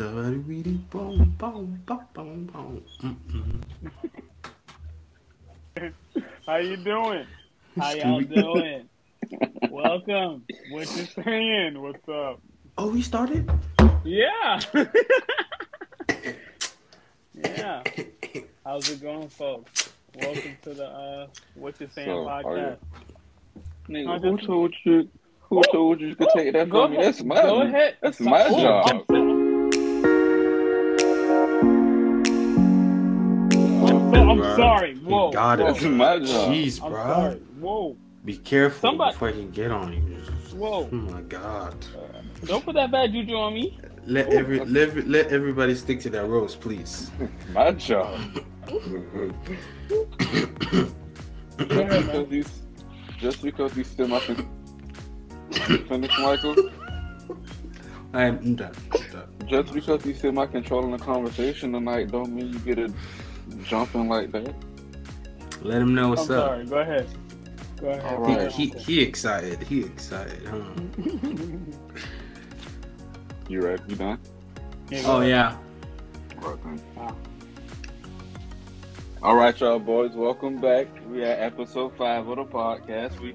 boom, boom, boom, boom, boom. Mm-mm. How you doing? How y'all doing? Welcome. What you saying? What's up? Oh, we started. Yeah. yeah. How's it going, folks? Welcome to the uh, What You Saying So, are podcast. you- Nigga, who told you? Who told you you could take that Go from me? That's my. Go ahead. That's my Oh, job. I'm I'm, so, sorry. He Whoa. got it. whoa. That's my job. Jeez, I'm bro. sorry. Whoa. Be careful Somebody- before I can get on you. Whoa. Oh my god. Don't put that bad juju on me. Let every let, let everybody stick to that rose, please. My job. Go ahead, man. because he's just because he's still my fin- finish, Michael. I'm done. I'm done. Just because he's still my controlling the conversation tonight, don't mean you get it jumping like that. Let him know I'm what's up. sorry. Go ahead. Go ahead. All He, he he excited. He excited, huh? You ready? You done? Yeah, Oh yeah. Okay. Wow. All right, y'all boys, welcome back. We at episode five of the podcast. We,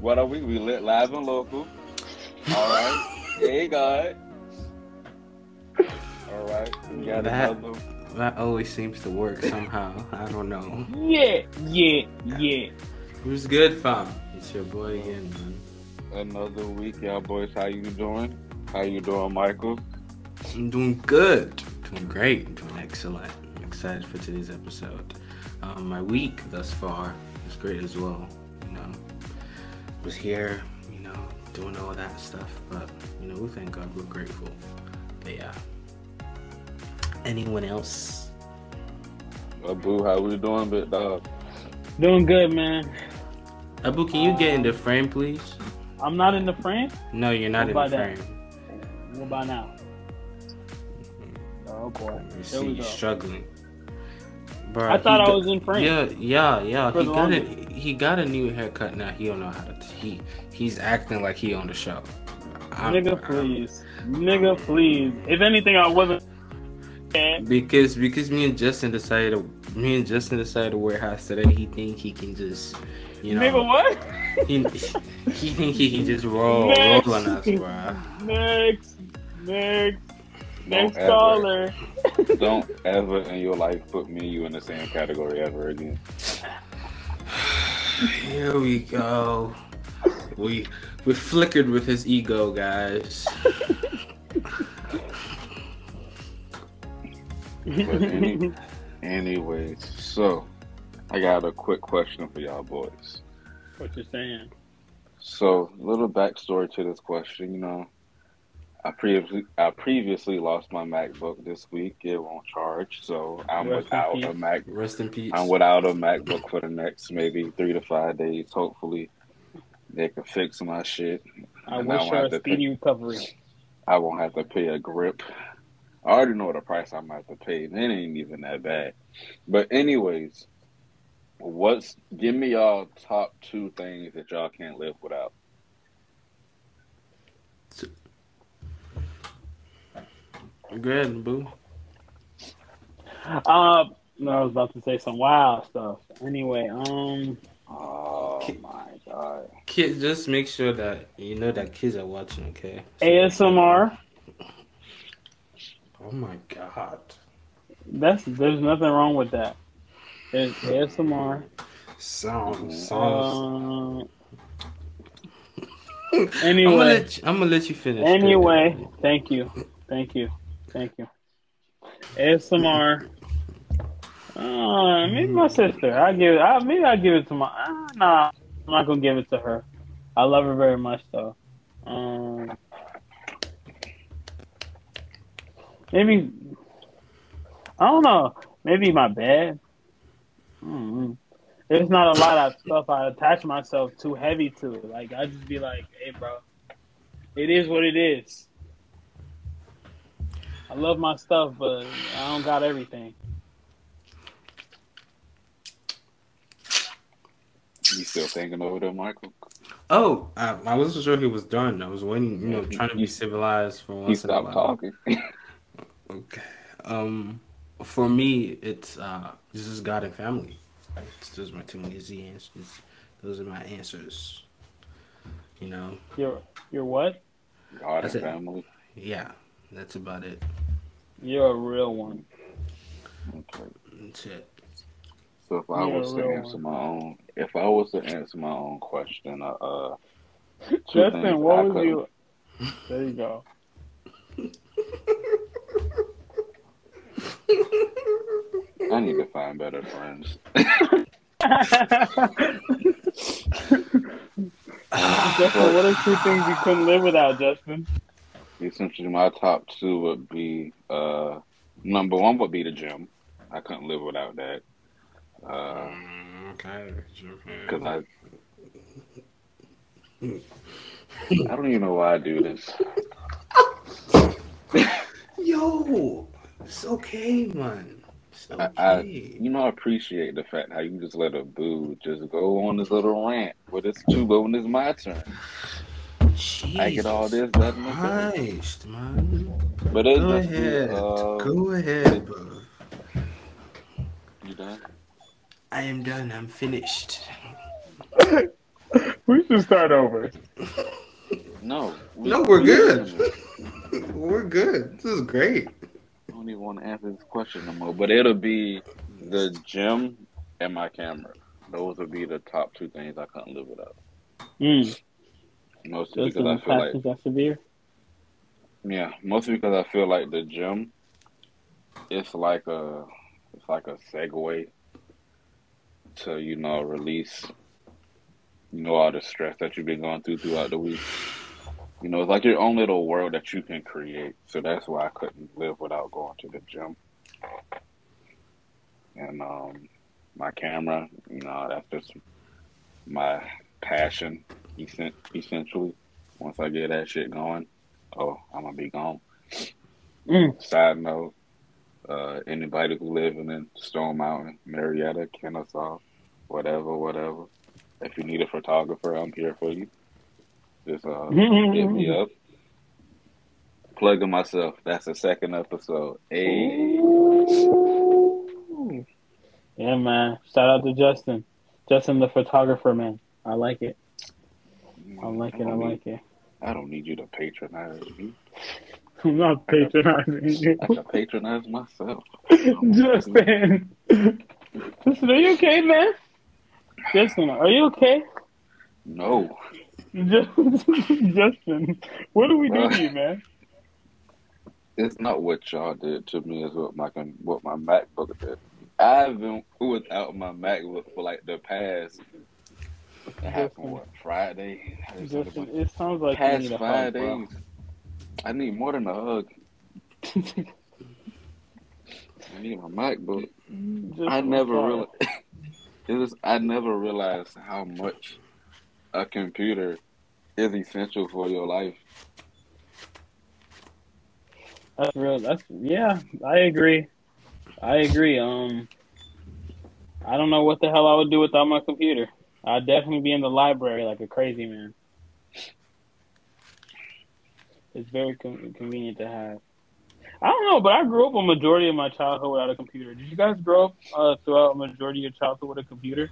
what are we? We lit live and local. All right. hey, God. All right. We got That- another. That always seems to work somehow. I don't know. Yeah, yeah, yeah. Who's good, fam? It's your boy again, man. Another week, y'all boys. How you doing? How you doing, Michael? I'm doing good. Doing great. Doing excellent. I'm excited for today's episode. Um, my week thus far is great as well. You know, was here, you know, doing all that stuff. But you know, we thank God we're grateful. But yeah. Anyone else? Abu, how we doing, big dog? Doing good, man. Abu, can you get in the frame, please? I'm not in the frame. No, you're not What in the about that? frame. What about now? Mm-hmm. Oh boy. You see, we you struggling. Bro, I thought I was in frame. Yeah, yeah, yeah. For He got longest. it. He got a new haircut now. He don't know how to. He he's acting like he on the show. I'm- Nigga, I'm- please. Nigga, please. If anything, I wasn't. Yeah. Because because me and Justin decided to, me and Justin decided to wear hats today. He think he can just you know Nigga, what? he he think he can just roll Next. roll on us, bro. Next. Next. Next ever. caller. Don't ever in your life put me and you in the same category ever again. Here we go. We we flickered with his ego, guys. But any, anyways, so I got a quick question for y'all boys. what you saying? So, a little backstory to this question. You know, I previously I previously lost my MacBook this week. It won't charge, so I'm Rest without a Mac. Rest in peace. I'm without a MacBook for the next maybe three to five days. Hopefully, they can fix my shit. I And wish won't her a pay- speedy recovery. I won't have to pay a grip. I already know the price I'm gonna have to pay. and It ain't even that bad. But anyways, what's give me y'all top two things that y'all can't live without? Good, boo. Uh, no, I was about to say some wild stuff. Anyway, um, Oh my god. Kid, just make sure that you know that kids are watching, okay? ASMR. Oh my god. That's there's nothing wrong with that. There's ASMR. Sounds sounds. Um, I'm gonna anyway, let you, I'm gonna let you finish. anyway, thank you, thank you, thank you. ASMR. Uh, maybe my sister. I give. I, maybe I give it to my. Uh, nah, I'm not gonna give it to her. I love her very much though. Um, maybe. I don't know. Maybe my bed. mm There's not a lot of stuff I attach myself too heavy to. Like I just be like, hey, bro, it is what it is. I love my stuff, but I don't got everything. You still thinking over there, Michael? Oh, I, I wasn't sure he was done. I was waiting, you know, trying to be civilized for He once in a stopped while. talking. Okay. Um, for me, it's uh, this is God and family. Those are my two easy answers. Those are my answers. You know. You're you're what? God That's and it. family. Yeah, that's about it. You're a real one. Okay. That's it. So if I You're was to answer one. my own, if I was to answer my own question, uh, uh Justin, what I was couldn't- you? There you go. I need to find better friends. Justin, what are two things you couldn't live without, Justin? Essentially, my top two would be uh, number one would be the gym. I couldn't live without that. Uh, okay. Cause I, I don't even know why I do this. Yo, it's okay, man. It's I, I, you know, I appreciate the fact how you just let a boo just go on this little rant, but it's too low when it's my turn. I get all this, that, and the third. Christ, man. But it's Go just ahead. uh, Go ahead, bro. you done? I am done. I'm finished. We should start over. No, we- No, we're we- good. We're good. This is great. Don't even want to answer this question no more. But it'll be the gym and my camera. Those would be the top two things I couldn't live without. Mm. Mostly because I feel like that severe. Yeah, mostly because I feel like the gym, it's like a, it's like a segue to you know release, you know all the stress that you've been going through throughout the week. You know, it's like your own little world that you can create. So that's why I couldn't live without going to the gym. And um, my camera, you know, that's just my passion, essentially. Once I get that shit going, oh, I'm gonna be gone. Mm. Side note, uh, anybody who living in Stone Mountain, Marietta, Kennesaw, whatever, whatever. If you need a photographer, I'm here for you. Just uh, mm-hmm, hit me mm-hmm. up. Plugging myself. That's the second episode. Hey, Yeah, man. Shout out to Justin. Justin, the photographer, man. I like it. Mm, I like it. I need- like it. I don't need you to patronize me. I'm not patronizing you. I can patronize myself. Justin. Justin, are you okay, man? Justin, are you okay? No, Justin, what do we do to you, man? it's not what y'all did to me. It's what my what my MacBook did. I've been without my MacBook for like the past. It happened what Friday? Justin, it sounds like you past need a five hug, bro. days. I need more than a hug. I need my MacBook. Just I never really. It was. I never realized how much a computer is essential for your life. That's real. That's yeah. I agree. I agree. Um, I don't know what the hell I would do without my computer. I'd definitely be in the library like a crazy man. It's very con- convenient to have. I don't know, but I grew up a majority of my childhood without a computer. Did you guys grow up uh, throughout a majority of your childhood with a computer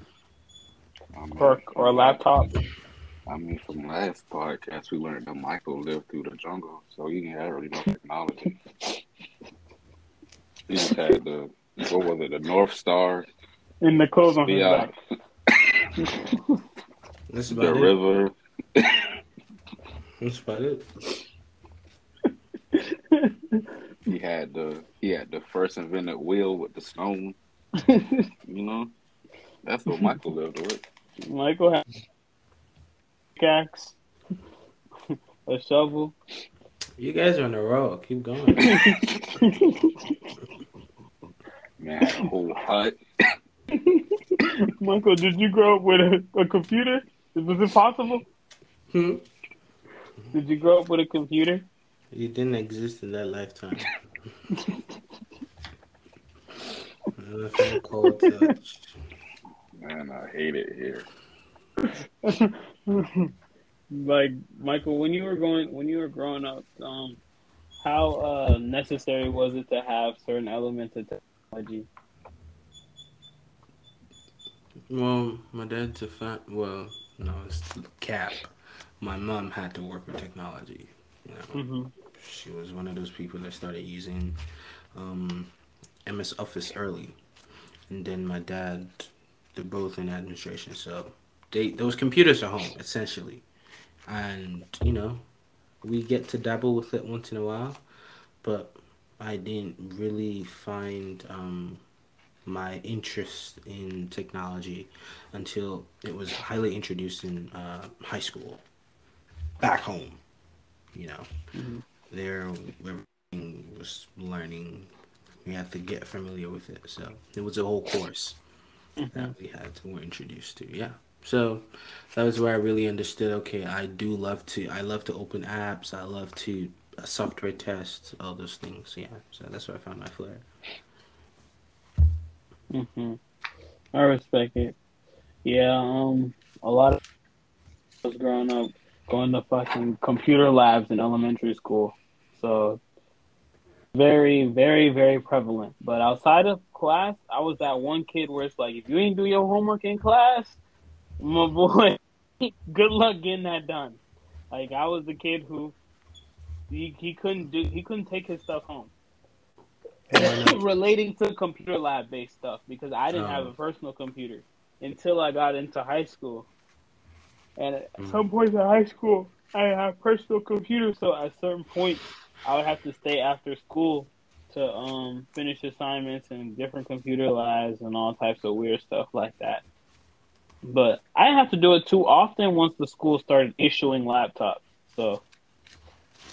or or a laptop? I mean, from last podcast, we learned that Michael lived through the jungle, so he had really no technology. he just had the what was it, the North Star, In the clothes on his back. That's the about it. river. That's about it. He had the he had the first invented wheel with the stone. You know, that's what Michael lived with. Michael had a axe, a shovel. You guys are on a roll. Keep going. Man, had a whole hut. Michael, did you grow up with a, a computer? Was it possible? Hmm? Did you grow up with a computer? You didn't exist in that lifetime. Nothing cold touch. Man, I hate it here. like Michael, when you were going, when you were growing up, um, how uh, necessary was it to have certain elements of technology? Well, my dad's a fan. Well, no, it's cap. My mom had to work with technology. You know, Mm-hmm. she was one of those people that started using um, MS Office early, and then my dad, they're both in administration, so they those computers are home essentially, and you know, we get to dabble with it once in a while, but I didn't really find um, my interest in technology until it was highly introduced in uh, high school, back home. You know, Mhm. there everything was learning. We had to get familiar with it, so it was a whole course that we had to were introduced to. Yeah, so that was where I really understood. Okay, I do love to. I love to open apps. I love to uh, software test all those things. Yeah, so that's where I found my flair. Mm-hmm. I respect it. Yeah, um, a lot of I was growing up going to fucking computer labs in elementary school, so very, very, very prevalent. But outside of class, I was that one kid where it's like, if you ain't do your homework in class, my boy, good luck getting that done. Like I was the kid who he, he couldn't do he couldn't take his stuff home. relating to computer lab based stuff because I didn't have Oh. a personal computer until I got into high school. And at Mm. some point in high school, I had personal computers, so at certain points, I would have to stay after school to um, finish assignments and different computer labs and all types of weird stuff like that. But I have to do it too often once the school started issuing laptops. So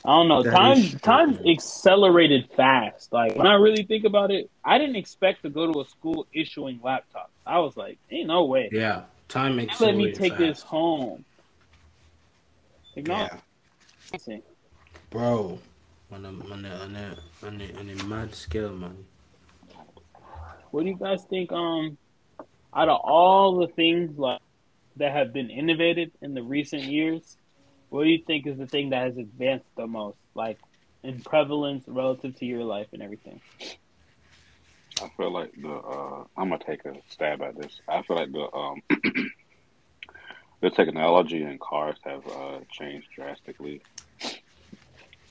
I don't know. That Time is time accelerated fast. Like when I really think about it, I didn't expect to go to a school issuing laptops. I was like, ain't no way. Yeah, time makes Let me take this home. Like, no, Yeah, bro. On a on a on a on a, on a mad scale, man. What do you guys think? Um, out of all the things like that have been innovated in the recent years, what do you think is the thing that has advanced the most, like in prevalence relative to your life and everything? I feel like the uh, I'm gonna take a stab at this. I feel like the um the technology in cars have uh, changed drastically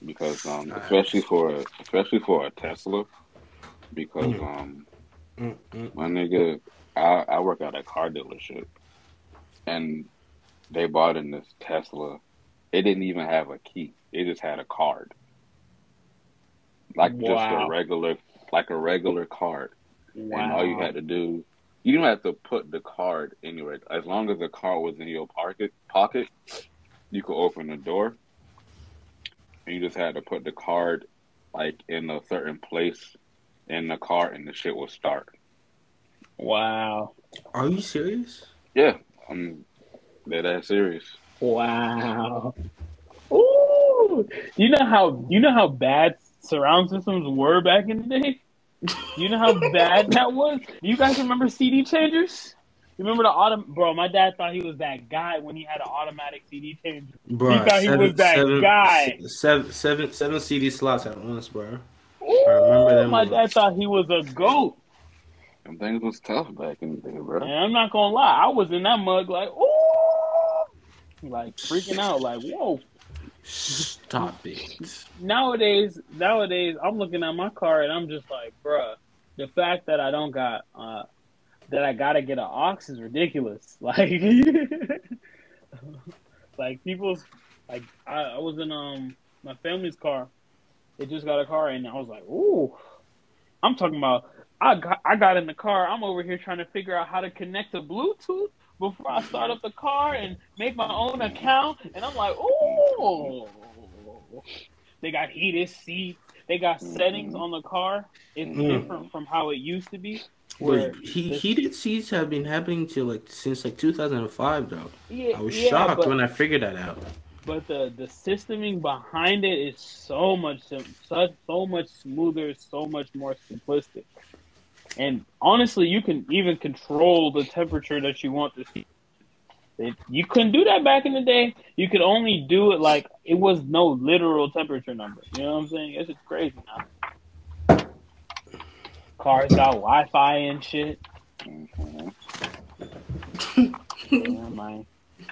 because um especially for especially for a Tesla because Mm. um Mm, mm. my nigga I, I work at a car dealership and they bought in this Tesla. It didn't even have a key. It just had a card. Like just a regular like a regular card. Wow. And all you had to do, you don't have to put the card anywhere. As long as the card was in your pocket, pocket, you could open the door. And you just had to put the card like in a certain place in the car, and the shit would start. Wow. Are you serious? Yeah, I'm dead ass serious. Wow. Ooh. You know how you know how bad surround systems were back in the day? You know how bad that was? Do you guys remember CD changers? You remember the autom bro, my dad thought he was that guy when he had an automatic CD changer. Bro, he thought he was that guy. Seven, seven, seven CD slots at once, bro. Ooh, remember them my ones. dad thought he was a goat. Them things was tough back in the day, bro. And I'm not gonna lie, I was in that mug like, ooh, like freaking out, like, whoa. Stop it. nowadays, nowadays, I'm looking at my car and I'm just like, bruh, the fact that I don't got, uh, that I gotta get an ox is ridiculous. Like, like people's, like, I, I was in um my family's car. They just got a car and I was like, ooh, I'm talking about. I got, I got in the car. I'm over here trying to figure out how to connect to Bluetooth before I start up the car and make my own account. And I'm like, ooh. They got heated seats. They got settings on the car. It's Mm. different from how it used to be. Where Wait, he, this- heated seats have been happening to like since like 2005 though. yeah, I was yeah, shocked but, when I figured that out. but the the systeming behind it is so much such so much smoother, so much more simplistic. And honestly, you can even control the temperature that you want to see. It, you couldn't do that back in the day. You could only do it like it was no literal temperature number. You know what I'm saying? It's just crazy now. Cars got Wi-Fi and shit. Yeah, man.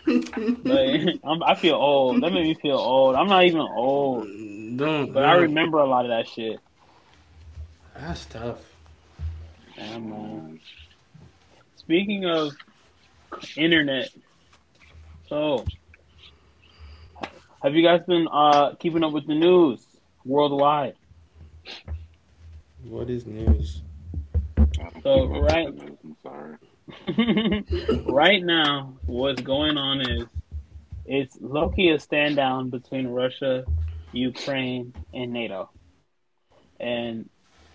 But I'm, I feel old. That made me feel old. I'm not even old, but I remember a lot of that shit. That's tough. Man. Speaking of internet, so have you guys been uh, keeping up with the news worldwide? What is news? So, keep up with right- news, I'm sorry. right now, what's going on is it's Loki a stand down between Russia, Ukraine, and NATO. And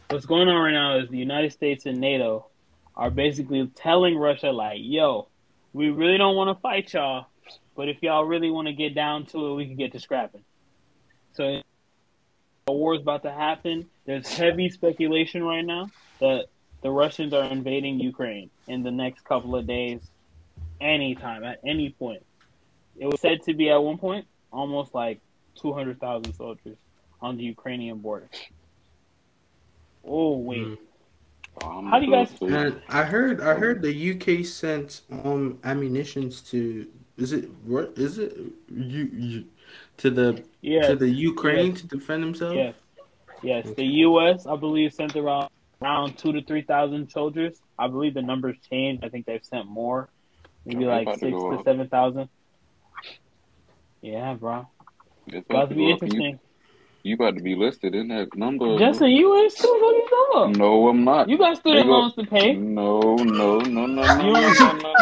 what's going on right now is the United States and NATO are basically telling Russia, like, yo, we really don't want to fight y'all, but if y'all really want to get down to it, we can get to scrapping. So a war is about to happen. There's heavy speculation right now that the Russians are invading Ukraine in the next couple of days, anytime, at any point. It was said to be at one point almost like 200,000 soldiers on the Ukrainian border. Oh, wait. Mm. I'm How do you guys- so. And I heard, I heard the UK sent um ammunitions to. Is it what? Is it you, you to the Yes, to the Ukraine yes. to defend themselves? yes, yes. The U.S., I believe, sent around around two to 3,000 soldiers. I believe the numbers changed. I think they've sent more, maybe Oh, like about to six to 7,000. Yeah, bro. It's About to be go. You, interesting. You about to be listed in that number. Justin, you is too. What are you talking? No, I'm not. You got They student go- loans to pay. No, no, no, no, no, You no, want- no, no,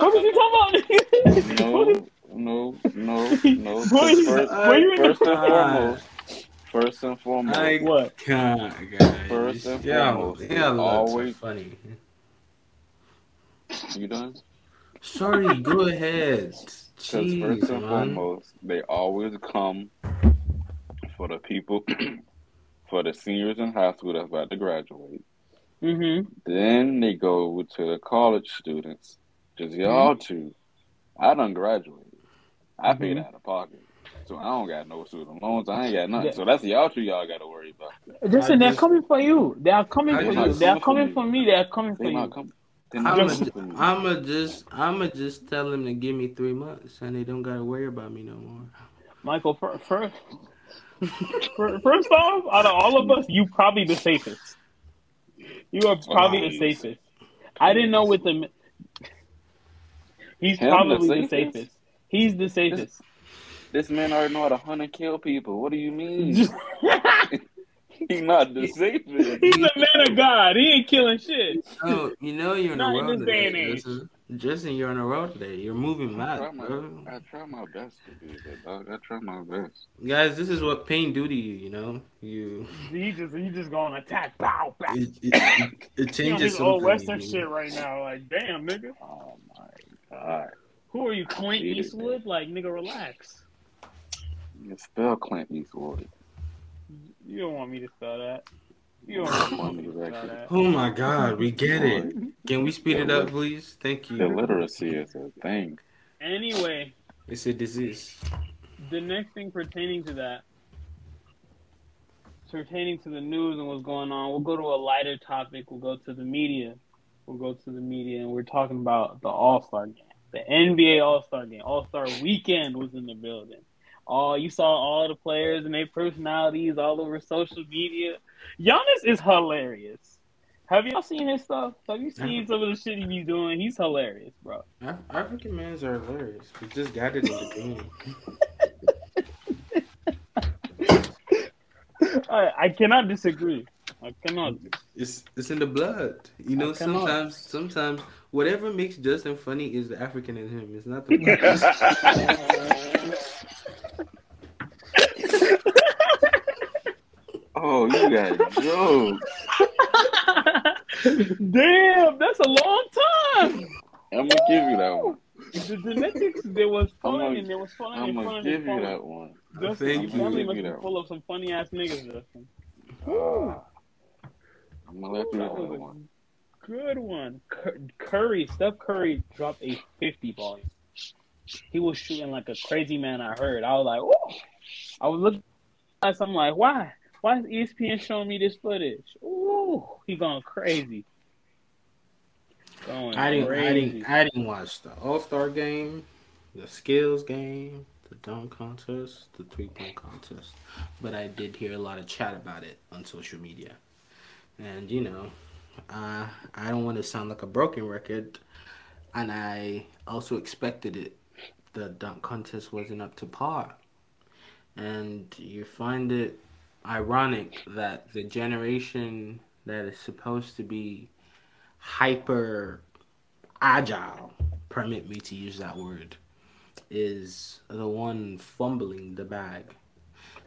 what was no, you talking about? No, no, no, no. What is- First, what you- first and foremost, first and foremost, I What? can't, guys. First and yeah, foremost, yeah, always always- funny. you done? Sorry, go ahead. Because Jeez, first and man. foremost, they always come for the people, for the seniors in high school that's about to graduate. Mm-hmm. Then they go to the college students, just y'all two. I done graduated. I paid Mhm. out of pocket. So I don't got no student loans. I ain't got nothing. Yeah. So that's y'all two y'all got to worry about. Listen, they're just- coming for you. They are coming for you. They are coming coming for for me. me. They are coming for They you. not coming. They I'm not gonna, coming for me. I'ma just, I'ma just tell them to give me three months, and they don't gotta worry about me no more. Michael, fir- first, fir- first off, out of all of us, you probably the safest. You are oh, probably the safest. I didn't know with the. He's Him, probably the safest? safest. He's the safest. This man already know how to hunt and kill people. What do you mean? He's not the safest. He's a man of God. He ain't killing shit. Oh, you know you're on Not a in road this day and today. age. Justin. Justin, you're on a road today. You're moving I try, mad, my, bro. I try my best to do good, dog. I try my best. Guys, this is what pain do to you. You know, you He just he just going to attack. Bow, bow. it it, it, it He on changes his old something. Western you know. shit right now. Like, damn, nigga. Oh my god. Who are you, Clint Cheated, Eastwood? Like, nigga, relax. You spell Clint Eastwood. You don't want me to spell that. You don't want me to spell that. Oh my God, we get it. Can we speed it up, please? Thank you. Illiteracy is a thing. Anyway, It's a disease. the next thing pertaining to that, pertaining to the news and what's going on, we'll go to a lighter topic. We'll go to the media. We'll go to the media, and we're talking about the All Star game, the NBA All Star game. All Star weekend was in the building. All you saw all the players and their personalities all over social media. Giannis is hilarious. Have y'all seen his stuff? Have you seen some of the shit he be doing? He's hilarious, bro. Af- African mans are hilarious. We just got it in the game. I, I cannot disagree. I cannot. It's it's in the blood. You know, sometimes sometimes whatever makes Justin funny is the African in him. It's not the oh, you got jokes. Damn, that's a long time. I'm gonna give you that one. The genetics, there was fun I'm gonna- and there was fun I'm and gonna fun give and you fun. that one. Justin, Thank your you. family Give must you be that full of some funny ass niggas, Justin. Uh, I'm gonna let you That that one. good one. Curry, Steph Curry dropped a 50 ball. he was shooting like a crazy man. I heard. I was like, Whoa. I was looking at something like, why? Why is ESPN showing me this footage? Ooh, he going crazy. Going I didn't, crazy. I didn't, I didn't watch the All Star game, the skills game, the dunk contest, the three point contest, but I did hear a lot of chat about it on social media, and you know, uh, I don't want to sound like a broken record, and I also expected it. The dunk contest wasn't up to par, and you find it ironic that the generation that is supposed to be hyper agile, permit me to use that word, is the one fumbling the bag.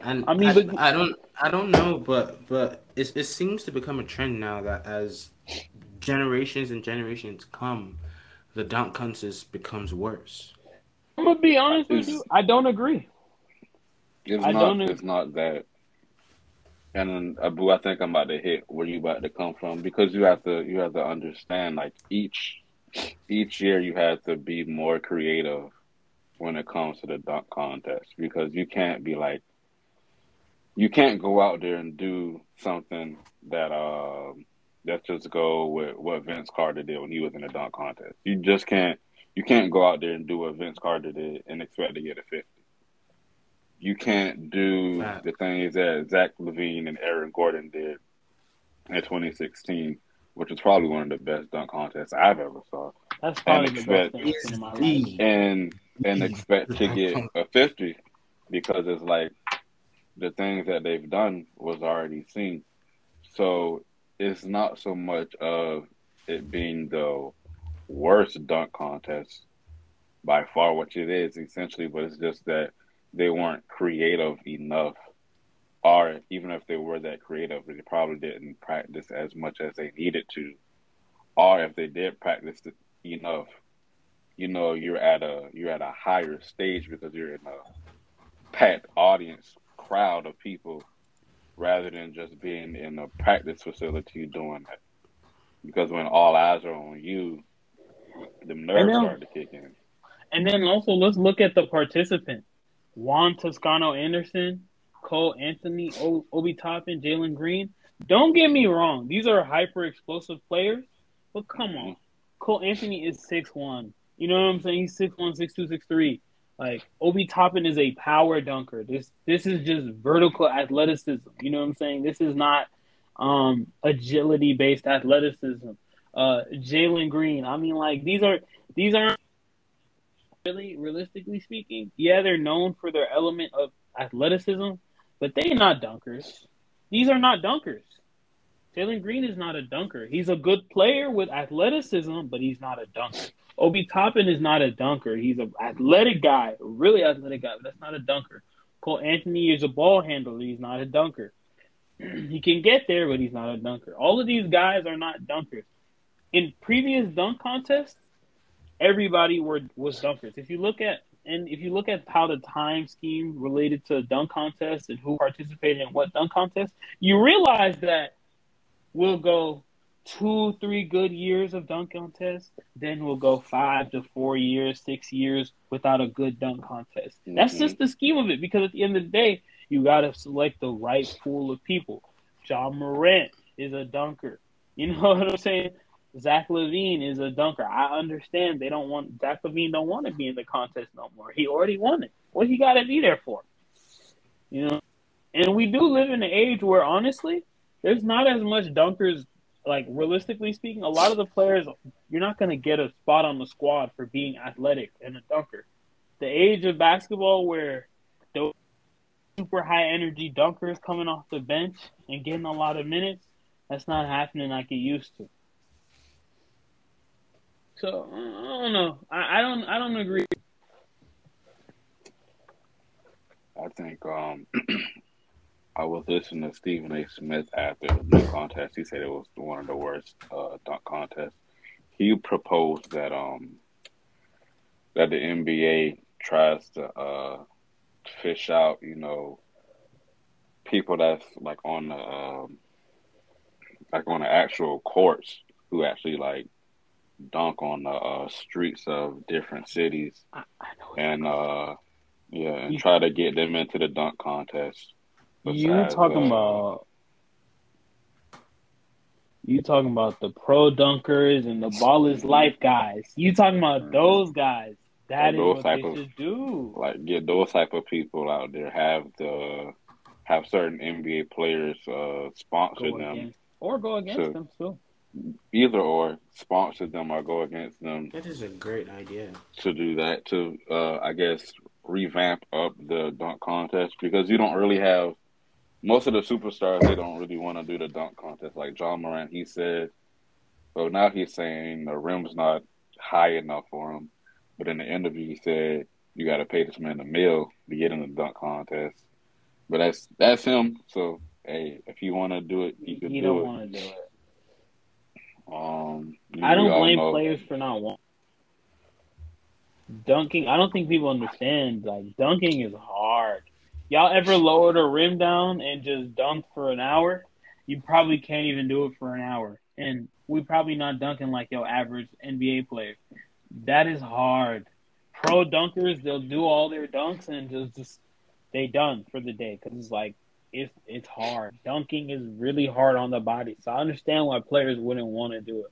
And I mean, I, but... I don't, I don't know, but but it it seems to become a trend now that as generations and generations come, the dunk contest becomes worse. I'm gonna be honest with you. I don't agree. It's I not. Don't it's not that and Abu, I think I'm about to hit where you about to come from because you have to you have to understand like each each year you have to be more creative when it comes to the dunk contest because you can't be like you can't go out there and do something that uh let's just go with what Vince Carter did when he was in the dunk contest. You just can't you can't go out there and do what Vince Carter did and expect to get a fifty you can't do the things that Zach LaVine and Aaron Gordon did in 2016, which was probably one of the best dunk contests I've ever saw. That's probably and expect, the best in my life. And and expect to get a 50 because it's like the things that they've done was already seen. So it's not so much of it being the worst dunk contest by far, which it is essentially, but it's just that they weren't creative enough, or even if they were that creative, they probably didn't practice as much as they needed to, or if they did practice enough, you know, you're at a you're at a higher stage because you're in a packed audience crowd of people rather than just being in a practice facility doing that. Because when all eyes are on you, the nerves start to kick in. And then also let's look at the participant. Juan Toscano Anderson, Cole Anthony, Obi Toppin, Jalen Green. Don't get me wrong; these are hyper explosive players, but come on, Cole Anthony is six one. You know what I'm saying? He's six one, six two, six three. Like Obi Toppin is a power dunker. This this is just vertical athleticism. You know what I'm saying? This is not um agility based athleticism. Uh Jalen Green. I mean like these are these aren't really, realistically speaking, yeah, they're known for their element of athleticism, but they're not dunkers. These are not dunkers. Jalen Green is not a dunker. He's a good player with athleticism, but he's not a dunker. Obi Toppin is not a dunker. He's an athletic guy, really athletic guy, but that's not a dunker. Cole Anthony is a ball handler. He's not a dunker. he can get there, but he's not a dunker. All of these guys are not dunkers. In previous dunk contests, everybody were was dunkers. If you look at and if you look at how the time scheme related to dunk contest and who participated in what dunk contest, you realize that we'll go two, three good years of dunk contest, then we'll go five to four years, six years without a good dunk contest. Mm-hmm. That's just the scheme of it because at the end of the day, you got to select the right pool of people. Ja Morant is a dunker. You know what I'm saying? Zach LaVine is a dunker. I understand they don't want Zach LaVine don't want to be in the contest no more. He already won it. What he got to be there for? You know, and we do live in an age where honestly, there's not as much dunkers. Like realistically speaking, a lot of the players you're not going to get a spot on the squad for being athletic and a dunker. The age of basketball where those super high energy dunkers coming off the bench and getting a lot of minutes, that's not happening like it used to. So I don't know. I, I don't. I don't agree. I think um, I was listening to Stephen A. Smith after the contest. He said it was one of the worst uh, dunk contests. He proposed that um that the NBA tries to uh, fish out, you know, people that's like on the um, like on the actual courts who actually like dunk on the uh, streets of different cities I, I know. and uh, yeah, and You- try to get them into the dunk contest. you talking uh, about you talking about the pro dunkers and the ball is life guys. You talking about those guys. That is what they of- should do. like get those type of people out there have the have certain NBA players uh, sponsor them or go against So- them too. Either or sponsor them or go against them That is a great idea. to do that to uh, I guess revamp up the dunk contest because you don't really have most of the superstars they don't really want to do the dunk contest. Like Ja Morant he said well now he's saying the rim's not high enough for him. But in the interview he said you got to pay this man a mill to get in the dunk contest. But that's that's him. So hey if you want to do it you can You do don't want to do it. Um I don't blame know- players for not wanting. Dunking, I don't think people understand. Like dunking is hard. Y'all ever lowered a rim down and just dunked for an hour? You probably can't even do it for an hour, and we probably not dunking like your average NBA player. That is hard. Pro dunkers, they'll do all their dunks and just, just they done for the day because it's like it's it's hard. Dunking is really hard on the body, so I understand why players wouldn't want to do it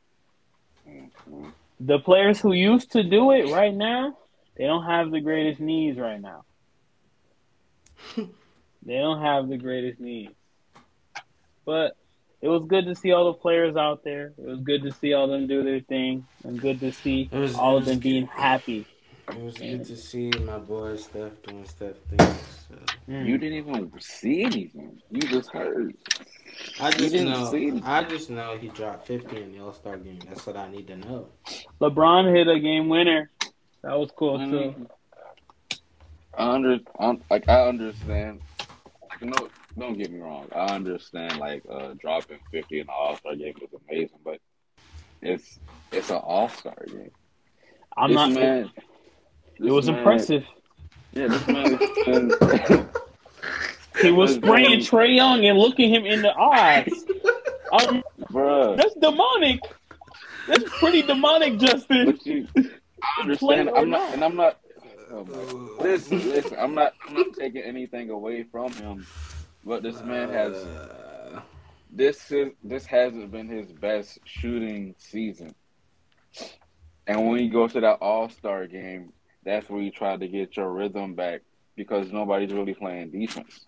the players who used to do it right now, they don't have the greatest knees right now. they don't have the greatest knees. But it was good to see all the players out there. It was good to see all them do their thing, and good to see It was- all of them was- being happy. It was good to see my boy Steph doing Steph things. So. Mm. You didn't even see anything. You just heard. I You just didn't know. see. I just know he dropped 50 in the All Star game. That's what I need to know. LeBron hit a game winner. That was cool too. Mhm. I under, I'm, like I understand. Like, no, don't get me wrong. I understand like uh, dropping fifty in the All Star game was amazing, but it's it's an All Star game. I'm this not. Man, it was man- impressive. Yeah, this man. is- He was spraying man- Trae Young and looking him in the eyes. Um, bruh. that's demonic. That's pretty demonic, Justin. You, I understand. I'm not, not. and I'm not. Oh listen, listen. I'm not. I'm not taking anything away from him, but this man has. Uh, This is. This hasn't been his best shooting season. And when you go to that All Star game, that's where you try to get your rhythm back because nobody's really playing defense.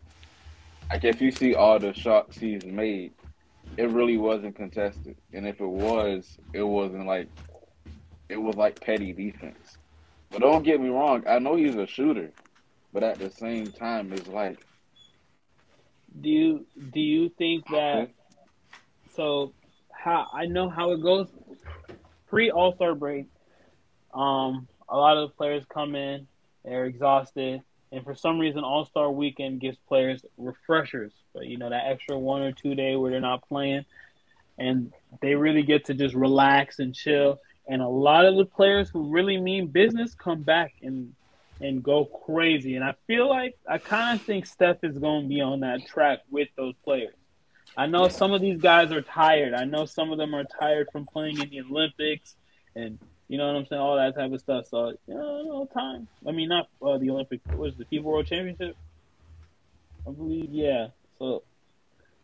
Like if you see all the shots he's made, it really wasn't contested, and if it was, it wasn't like it was like petty defense. But don't get me wrong, I know he's a shooter, but at the same time, it's like Do you do you think that so how I know how it goes pre All Star break? Um, a lot of the players come in, they're exhausted, and for some reason, All Star Weekend gives players refreshers. But you know that extra one or two day where they're not playing, and they really get to just relax and chill. And a lot of the players who really mean business come back and and go crazy. And I feel like I kind of think Steph is going to be on that track with those players. I know some of these guys are tired. I know some of them are tired from playing in the Olympics and you know what I'm saying, all that type of stuff. So, you know, no time. I mean, not uh, the Olympics. What was the FIBA World Championship? I believe, yeah. So,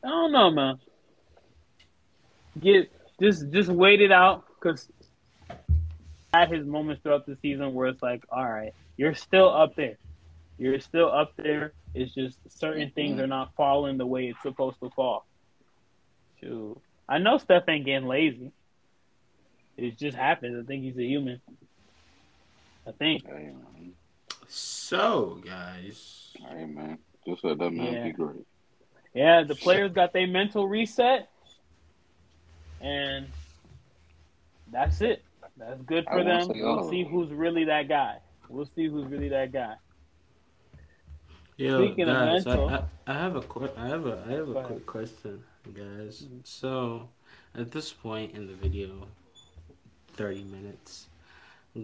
I don't know, man. Get just just wait it out because had his moments throughout the season where it's like, all right, you're still up there. You're still up there. It's just certain things are not falling the way it's supposed to fall. Shoot. I know Steph ain't getting lazy. It just happens. I think he's a human. I think. hey so, guys, hey man, just let that man Yeah. be great. Yeah, the players got their mental reset, and that's it. That's good for them. say We'll uh, see who's really that guy. We'll see who's really that guy. Yo, Speaking guys, I, mental- I, I have a que- I have a I have Go a ahead. quick question, guys. So, at this point in the video, thirty minutes,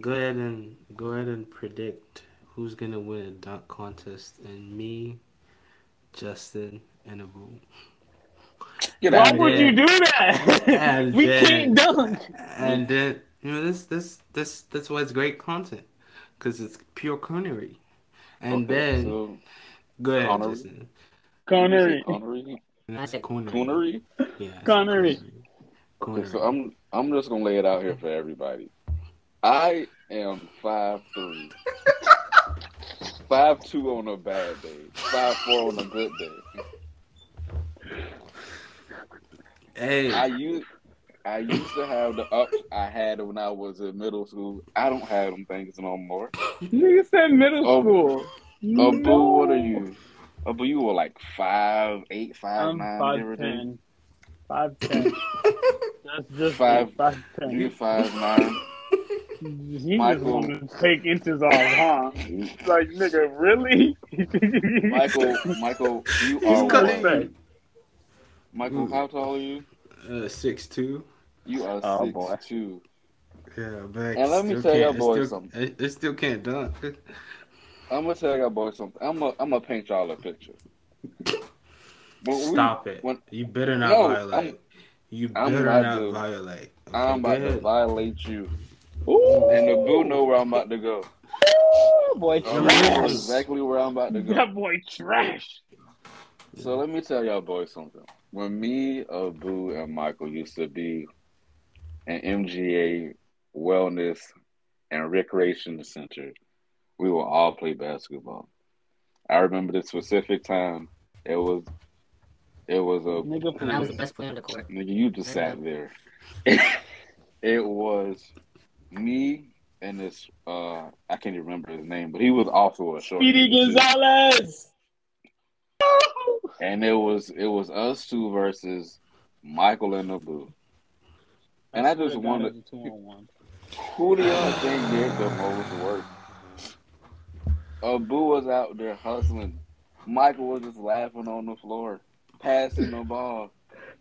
go ahead and go ahead and predict who's gonna win a dunk contest, and me, Justin, and Abu. Get Why would here. you do that? And we then- can't dunk. And then You know, this this this that's why it's great content, because it's pure coonery. And Okay, then so go ahead, Connery? Justin. Connery. Connery. And I said coonery. Coonery. Yeah, I said Connery. Okay, Coonery. so I'm I'm just gonna lay it out here for everybody. I am five three. Five two on a bad day. Five four on a good day. Hey, I used I used to have the ups I had when I was in middle school. I don't have them things no more. Nigga said middle Oh, school. Oh, no. boo, what are you? Oh, but you were like five, eight, five, I'm nine, five everything. ten. Five ten. That's just Five- it, five ten. You five nine. He just Michael. want to take inches off, huh? Like nigga, really? Michael, Michael, you He's are cutting what? me. Michael, Ooh. how tall are you? uh, six two. You are Oh, six boy. two. Yeah, but And let me tell y'all can't- boys still, something. It, it still can't dunk. I'm gonna tell y'all boys something. I'm gonna I'm gonna paint y'all a picture. When we- Stop it. when- you better not No, violate. I'm- you I'm better about not to. violate. I'm about to violate you, Ooh, and the boo know where I'm about to go. boy, Oh, trash. exactly where I'm about to go. That boy trash. So let me tell y'all boys something. When me, Abu, and Michael used to be an MGA wellness and recreation center, we would all play basketball. I remember the specific time. It was, it was a Nigga, And I was the best player on the court. nigga. You just sat there. it was me and this. uh I can't even remember his name, but he was also a short. Speedy. Gonzalez. and it was it was us two versus Michael and Abu. And I just swear to God, wondered it's a two-on-one. who do y'all think did the most work? Abu was out there hustling. Michael was just laughing on the floor, passing the ball.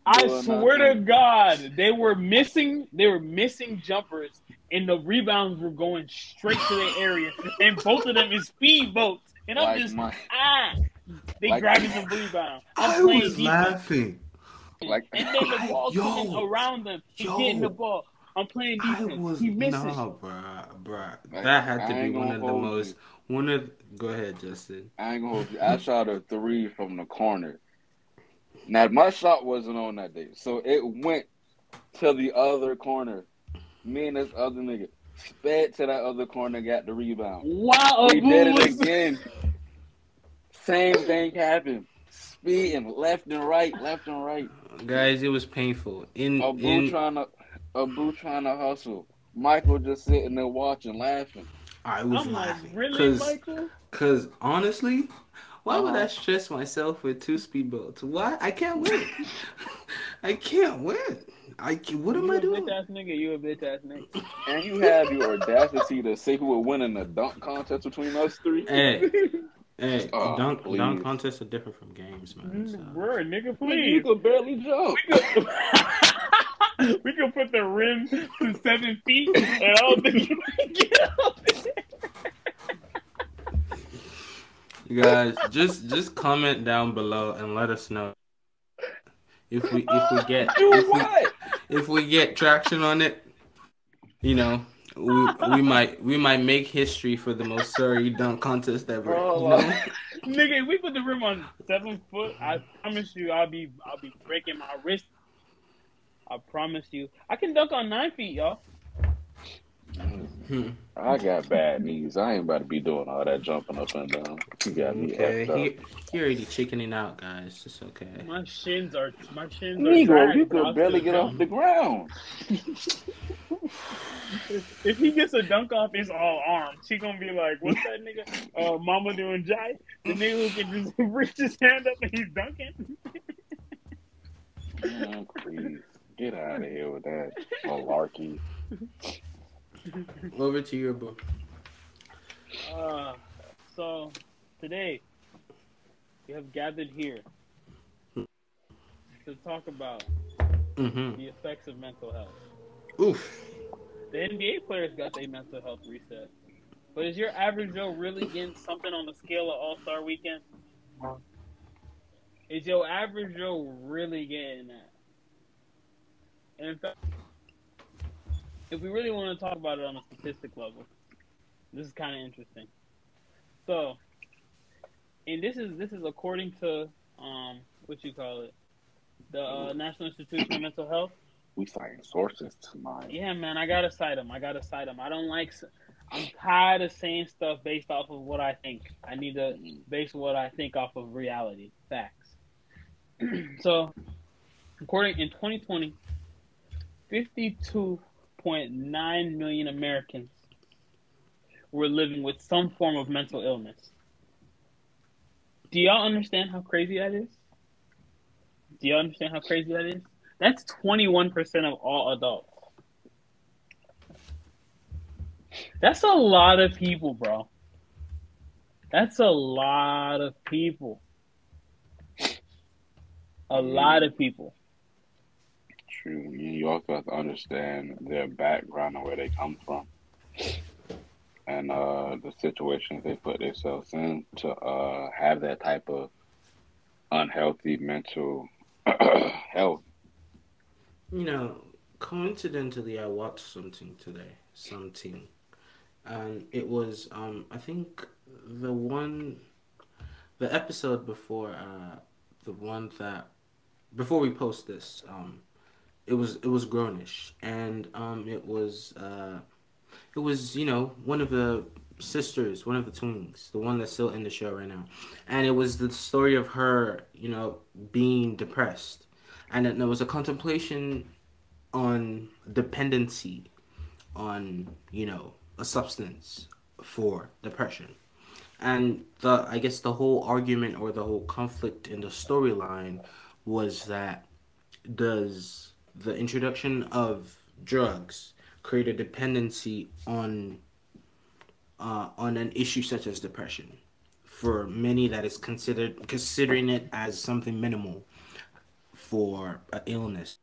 I doing swear to. God, they were missing. They were missing jumpers, and the rebounds were going straight to the area, and both of them is speed boats. And I'm Like just my, ah, they Like- grabbing the rebound. I'm I playing was defense, laughing. like and then the ball Yo, coming around them. He's yo. getting the ball. I'm playing I defense. was he misses. no, bruh, bruh. Like, That had to be one of the hold most. One of. Go ahead, Justin. I ain't gonna. I shot a three from the corner. Now my shot wasn't on that day, so it went to the other corner. Me and this other nigga sped to that other corner, got the rebound. Wow, we Abu did it again. Same thing happened. Speeding left and right, left and right. Guys, it was painful. In Abu in trying to, Abu trying to hustle. Michael just sitting there watching, laughing. I was I'm like, laughing. really, Cause, Michael? Cause honestly, why would Uh-huh. I stress myself with two speedboats? Why? I can't win. I can't win. I can, what am you I a doing? bitch ass nigga. You a bitch ass nigga. And you have your audacity to say who would win in the dunk contest between us three. Hey, hey, Oh, dunk please. dunk contests are different from games, man. So. Bro, nigga, please. You please. could barely jump. we could put the rim to seven feet, and I don't think you can get up there. You guys, just just comment down below and let us know if we if we get if we, if we get traction on it. You know, we we might we might make history for the most sorry dunk contest ever. Oh, you know? Nigga, if we put the rim on seven foot, I promise you, I'll be I'll be breaking my wrist. I promise you, I can dunk on nine feet, y'all. Hmm. I got bad knees. I ain't about to be doing all that jumping up and down. You got me Okay, effed up. he, he already chickening out, guys. It's okay. My shins are my shins are. Negro, you bro. could barely get off the ground. If, if he gets a dunk off, it's all arms. He gonna be like, "What's that nigga? Uh, Mama doing jai? The nigga who can just reach his hand up and he's dunking." Man, please get out of here with that malarkey. Over to your book. Uh, so today we have gathered here to talk about Mm-hmm. the effects of mental health. Oof. The NBA players got their mental health reset, but is your average Joe really getting something on the scale of All Star Weekend? Is your average Joe really getting that? And in fact, if we really want to talk about it on a statistic level, this is kind of interesting. So, and this is this is according to um what you call it, the uh, National Institute of Mental Health. We citing sources tonight. Yeah, man, I gotta cite them. I gotta cite them. I don't like. I'm tired of saying stuff based off of what I think. I need to base what I think off of reality, facts. so, according in 2020, 52.9 million Americans were living with some form of mental illness. Do y'all understand how crazy that is? Do y'all understand how crazy that is? That's 21% of all adults. That's a lot of people, bro. That's a lot of people. A lot of people. True. You also have to understand their background and where they come from. And uh, the situations they put themselves in to uh, have that type of unhealthy mental health. You know, coincidentally, I watched something today. Something and it was um I think the one the episode before uh the one that before we post this um it was it was grownish. And um it was uh it was you know one of the sisters one of the twins the one that's still in the show right now. And it was the story of her you know being depressed. And there was a contemplation on dependency on you know a substance for depression. And the I guess the whole argument or the whole conflict in the storyline was that does the introduction of drugs create a dependency on uh, on an issue such as depression? For many, that is considered considering it as something minimal for an illness,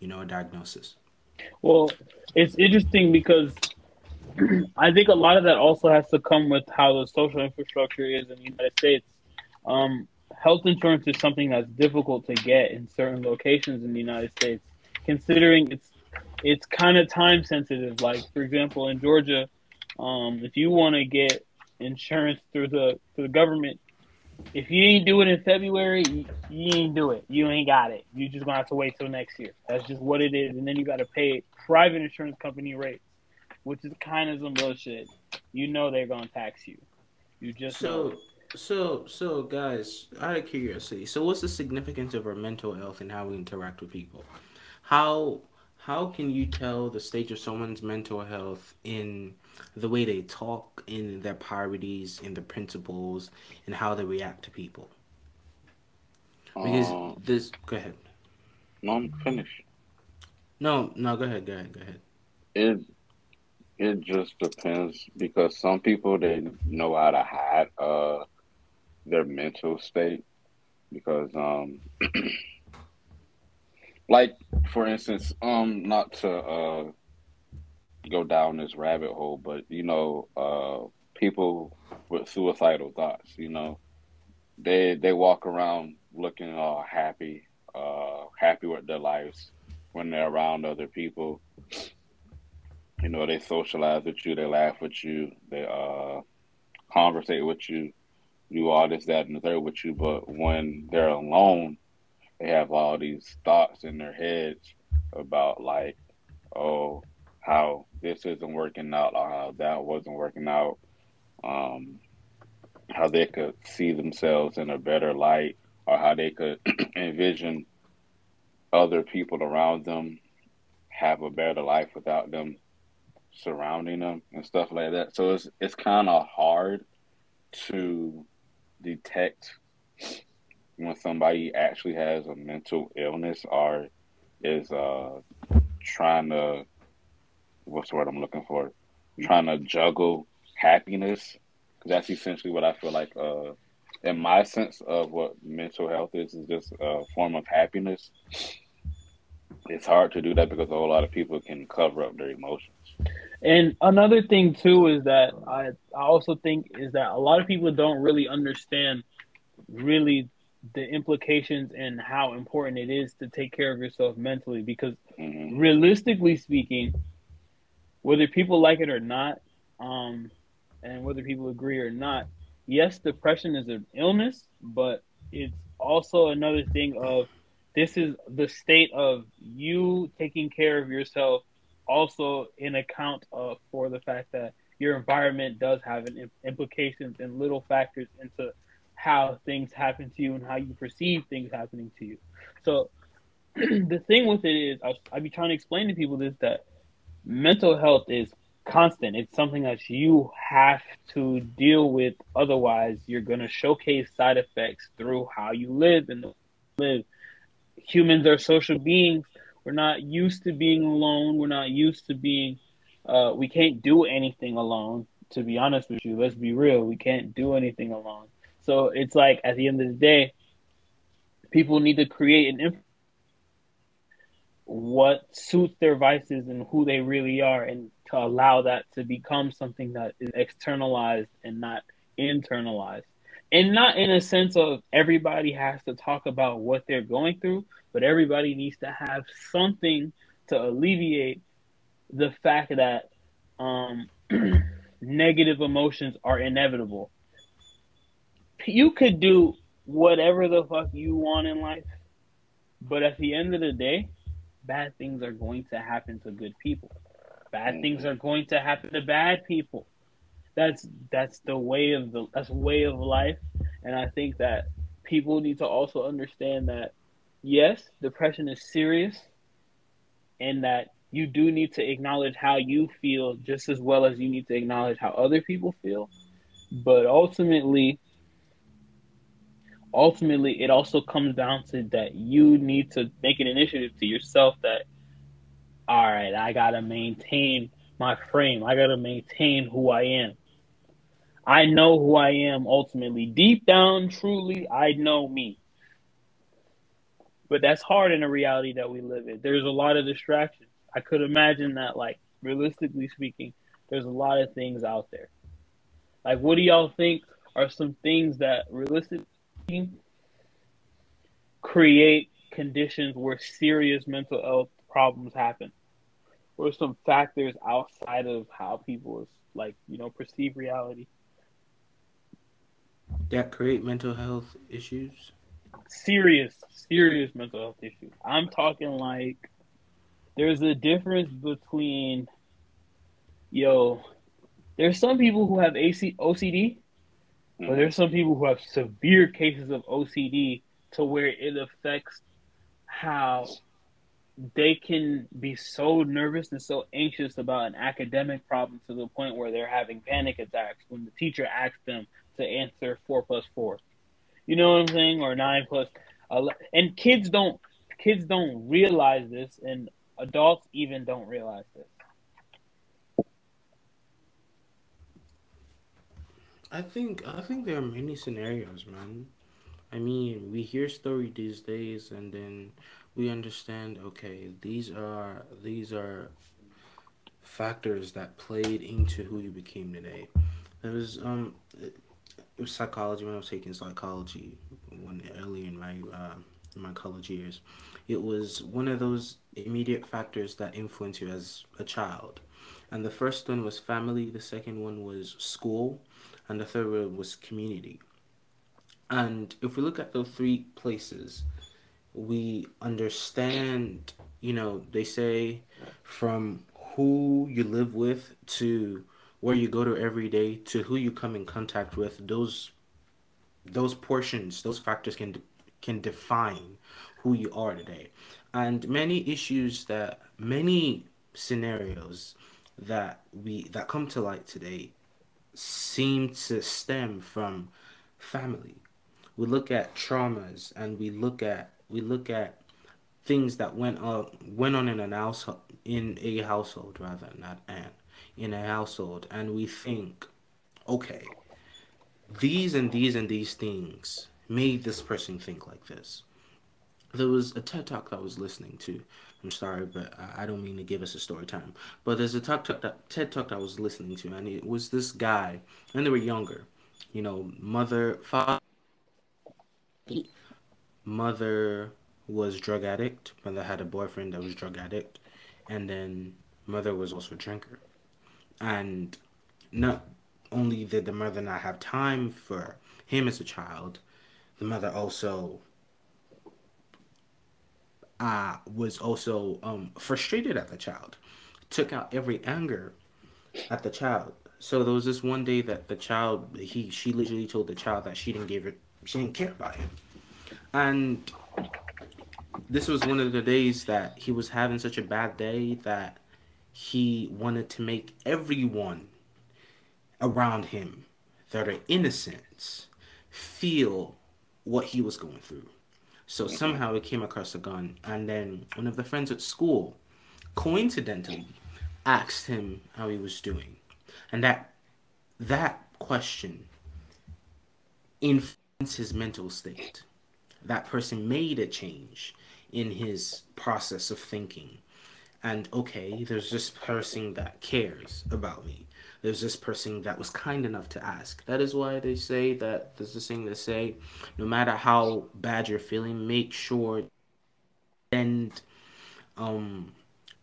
you know, a diagnosis. Well, it's interesting because I think a lot of that also has to come with how the social infrastructure is in the United States. Um, health insurance is something that's difficult to get in certain locations in the United States, considering it's it's kind of time sensitive. Like for example, in Georgia, um, if you want to get insurance through the through the government, if you ain't do it in February, you, you ain't do it. You ain't got it. You just gonna have to wait till next year. That's just what it is, and then you got to pay private insurance company rates which is kind of some bullshit. You know they're gonna tax you. You just so. Know. So, so guys, out of curiosity, so what's the significance of our mental health and how we interact with people? How how can you tell the stage of someone's mental health in the way they talk, in their priorities, in their principles, and how they react to people? Because uh, this, go ahead. No, I'm finished. No, no, go ahead, go ahead, go ahead. It it just depends because some people they know how to hide uh their mental state because um like for instance um not to uh go down this rabbit hole but you know uh people with suicidal thoughts you know they they walk around looking all happy uh happy with their lives when they're around other people. You know, they socialize with you, they laugh with you, they uh conversate with you, do all this, that, and the third with you. But when they're alone, they have all these thoughts in their heads about like, oh, how this isn't working out, or how that wasn't working out, um, how they could see themselves in a better light, or how they could envision other people around them have a better life without them surrounding them and stuff like that. So it's it's kind of hard to detect when somebody actually has a mental illness or is uh trying to what's the word I'm looking for? Trying to juggle happiness because that's essentially what I feel like. Uh, in my sense of what mental health is, is just a form of happiness. It's hard to do that because a whole lot of people can cover up their emotions. And another thing too is that I I also think is that a lot of people don't really understand really the implications and how important it is to take care of yourself mentally because Mhm. realistically speaking whether people like it or not um and whether people agree or not yes depression is an illness but it's also another thing of this is the state of you taking care of yourself also in account of for the fact that your environment does have an implications and little factors into how things happen to you and how you perceive things happening to you. So the thing with it is, I, I be trying to explain to people this that mental health is constant. It's something that you have to deal with. Otherwise, you're gonna showcase side effects through how you live and live. Humans are social beings. We're not used to being alone. We're not used to being. Uh, we can't do anything alone. To be honest with you, let's be real. We can't do anything alone. So it's like at the end of the day, people need to create an what suits their vices and who they really are, and to allow that to become something that is externalized and not internalized. And not in a sense of everybody has to talk about what they're going through, but everybody needs to have something to alleviate the fact that um, negative emotions are inevitable. You could do whatever the fuck you want in life, but at the end of the day, bad things are going to happen to good people. Bad things are going to happen to bad people. That's that's the way of the that's way of life, and I think that people need to also understand that yes, depression is serious, and that you do need to acknowledge how you feel just as well as you need to acknowledge how other people feel. But ultimately, ultimately, it also comes down to that you need to make an initiative to yourself that, all right, I got to maintain my frame. I got to maintain who I am. I know who I am ultimately. Deep down, truly, I know me. But that's hard in a reality that we live in. There's a lot of distractions. I could imagine that, like, realistically speaking, there's a lot of things out there. Like, what do y'all think are some things that realistically create conditions where serious mental health problems happen? Or some factors outside of how people, like, you know, perceive reality? That create mental health issues. serious, serious mental health issues. I'm talking like there's a difference between yo. There's some people who have AC, OCD, but mm-hmm. there's some people who have severe cases of OCD to where it affects how they can be so nervous and so anxious about an academic problem to the point where they're having panic attacks when the teacher asks them to answer four plus four. You know what I'm saying? Or nine plus. ele- And kids don't kids don't realize this, and adults even don't realize this. I think I think there are many scenarios, man. I mean, we hear story these days, and then we understand. Okay, these are these are factors that played into who you became today. There was um, it, was psychology when I was taking psychology when early in my uh, in my college years. It was one of those immediate factors that influence you as a child. And the first one was family, the second one was school, and the third one was community. And if we look at those three places, we understand, you know, they say from who you live with to where you go to every day to who you come in contact with, those those portions, those factors can can define who you are today. And many issues that many scenarios that we that come to light today seem to stem from family. We look at traumas and we look at we look at things that went on went on in an household in a household rather not an in a household and we think okay these and these and these things made this person think like this there was a TED talk that I was listening to. I'm sorry, but I don't mean to give us a story time. But there's a talk, talk that TED talk that I was listening to, and it was this guy, and they were younger, you know, mother, father, mother was drug addict. Mother had a boyfriend that was drug addict, and then mother was also a drinker. And not only did the mother not have time for him as a child, the mother also uh, was also um, frustrated at the child, took out every anger at the child. So there was this one day that the child he she literally told the child that she didn't give it she didn't care about him, and this was one of the days that he was having such a bad day that he wanted to make everyone around him that are innocent feel what he was going through. So mm-hmm. somehow he came across a gun, and then one of the friends at school coincidentally asked him how he was doing, and that that question influenced his mental state. That person made a change in his process of thinking. And okay, there's this person that cares about me. There's this person that was kind enough to ask. That is why they say that there's this thing they say, no matter how bad you're feeling, make sure and um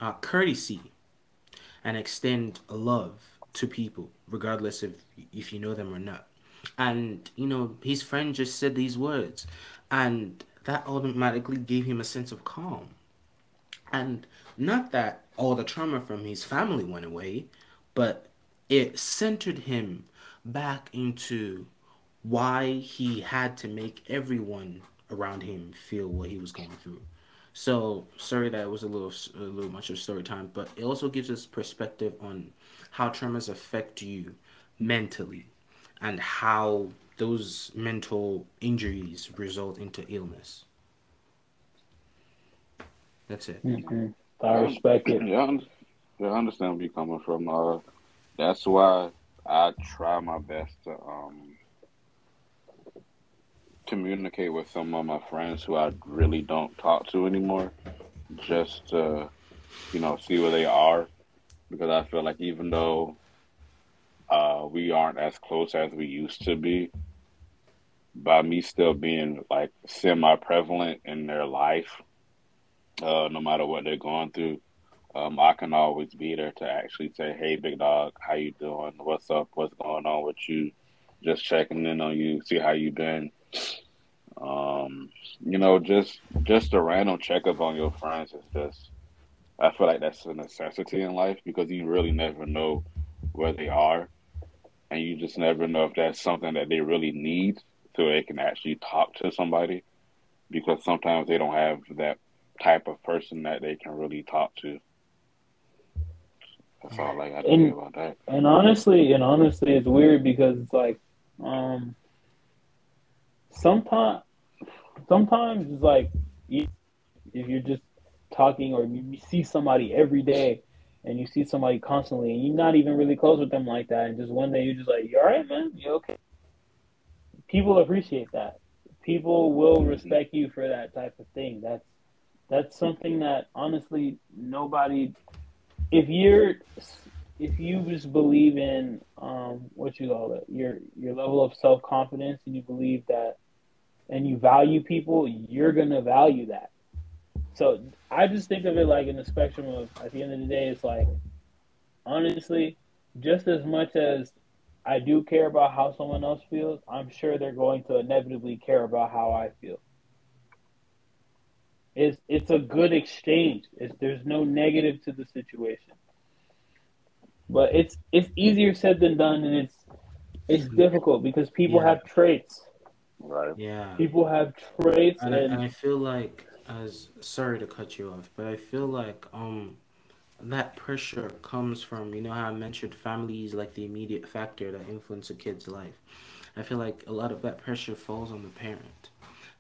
uh, courtesy and extend love to people, regardless of if you know them or not. And you know, his friend just said these words, and that automatically gave him a sense of calm. And not that all the trauma from his family went away, but it centered him back into why he had to make everyone around him feel what he was going through. So sorry that it was a little a little much of story time, but it also gives us perspective on how traumas affect you mentally and how those mental injuries result into illness. That's it. Mm-hmm. I respect it. Yeah, I understand where you're coming from. Uh, that's why I try my best to um, communicate with some of my friends who I really don't talk to anymore, just to, you know, see where they are. Because I feel like even though uh, we aren't as close as we used to be, by me still being like semi prevalent in their life, uh, no matter what they're going through, um, I can always be there to actually say, "Hey, big dog, how you doing? What's up? What's going on with you? Just checking in on you, see how you been." Um, you know, just just a random checkup on your friends is just. I feel like that's a necessity in life because you really never know where they are, and you just never know if that's something that they really need so they can actually talk to somebody. Because sometimes they don't have that type of person that they can really talk to. That's all like, I got to say about that. And honestly, and honestly, it's weird because it's like, um, sometimes, sometimes it's like, if you're just talking or you see somebody every day and you see somebody constantly and you're not even really close with them like that, and just one day you're just like, you all right, man? You okay? People appreciate that. People will mm-hmm. respect you for that type of thing. That's that's something that honestly nobody if you're if you just believe in um, what you call it, your your level of self confidence, and you believe that, and you value people, you're gonna value that. So I just think of it like in the spectrum of at the end of the day, it's like honestly, just as much as I do care about how someone else feels, I'm sure they're going to inevitably care about how I feel. It's it's a good exchange. It's, there's no negative to the situation. But it's it's easier said than done, and it's it's difficult because people yeah. have traits. Right. Yeah. People have traits, and, and, and I feel like as sorry to cut you off, but I feel like um that pressure comes from you know how I mentioned families like the immediate factor that influence a kid's life. I feel like a lot of that pressure falls on the parent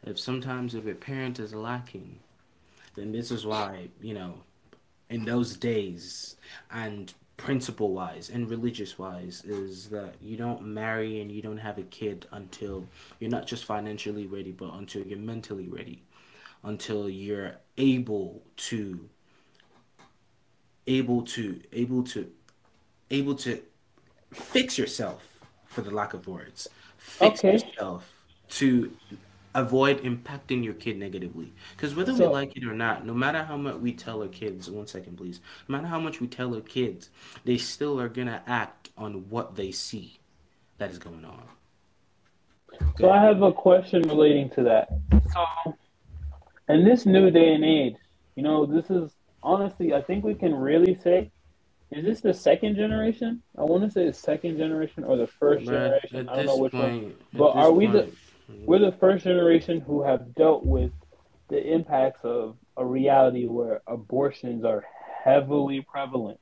if sometimes if a parent is lacking, then this is why, you know, in those days and principle wise and religious wise is that you don't marry and you don't have a kid until you're not just financially ready but until you're mentally ready until you're able to able to able to able to fix yourself for the lack of words fix okay. yourself to avoid impacting your kid negatively. Because whether So- we like it or not, no matter how much we tell our kids, one second, please. No matter how much we tell our kids, they still are gonna act on what they see that is going on. So I have a question relating to that. So, in this new day and age, you know, this is honestly, I think we can really say, is this the second generation? I want to say the second generation or the first generation. at I don't know which one. But are we the- point- We're the first generation who have dealt with the impacts of a reality where abortions are heavily prevalent.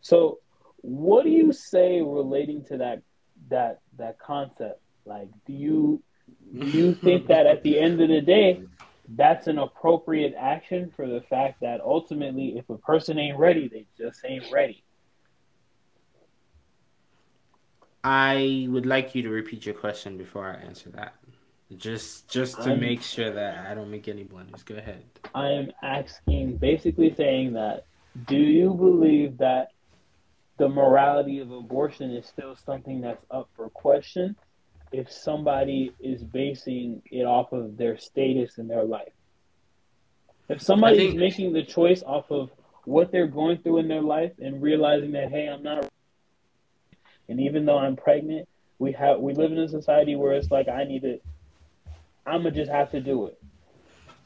So, what do you say relating to that that that concept? Like, do you do you think that at the end of the day, that's an appropriate action for the fact that ultimately, if a person ain't ready, they just ain't ready. I would like you to repeat your question before I answer that. Just just to I'm- make sure that I don't make any blunders. Go ahead. I am asking, basically saying that, do you believe that the morality of abortion is still something that's up for question if somebody is basing it off of their status in their life? If somebody is making the choice off of what they're going through in their life and realizing that, hey, I'm not, and even though I'm pregnant, we have we live in a society where it's like I need to, I'm gonna just have to do it.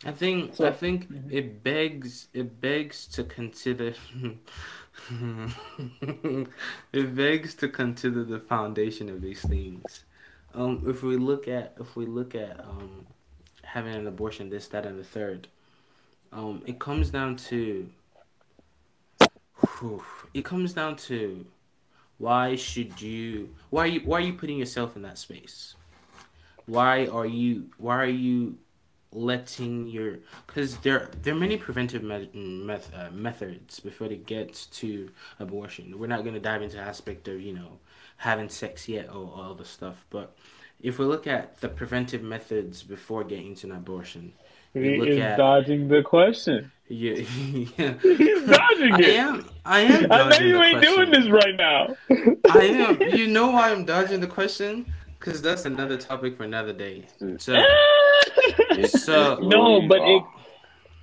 I think So- I think Mhm. it begs it begs to consider it begs to consider the foundation of these things. Um, if we look at if we look at um, having an abortion, this, that, and the third, um, it comes down to whew, it comes down to why should you why are you why are you putting yourself in that space? Why are you why are you letting your because there there are many preventive me- meth, uh, methods before it gets to abortion. We're not going to dive into aspect of you know having sex yet or all the stuff, but if we look at the preventive methods before getting to an abortion, He is at- dodging the question. yeah, yeah. He's dodging I it. am I am. I know you ain't doing this right now. I am. You know why I'm dodging the question? Because that's another topic for another day. So It's So- no, but a- it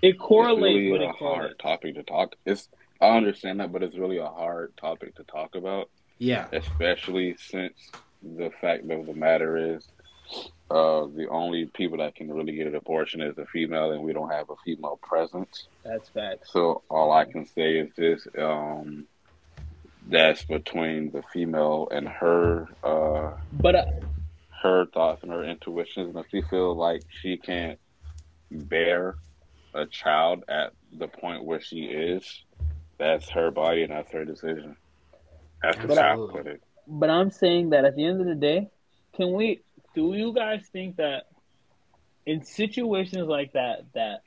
it it's correlates, really but a it hard topic to talk. It's I understand that, but it's really a hard topic to talk about, yeah, especially since the fact of the matter is, uh, the only people that can really get an abortion is a female, and we don't have a female presence. That's facts. So all I can say is this: um, that's between the female and her, uh, But uh, her thoughts and her intuitions. And if she feels like she can't bear a child at the point where she is, that's her body and that's her decision. That's the I put it. but I'm saying that at the end of the day, can we? Do you guys think that in situations like that, that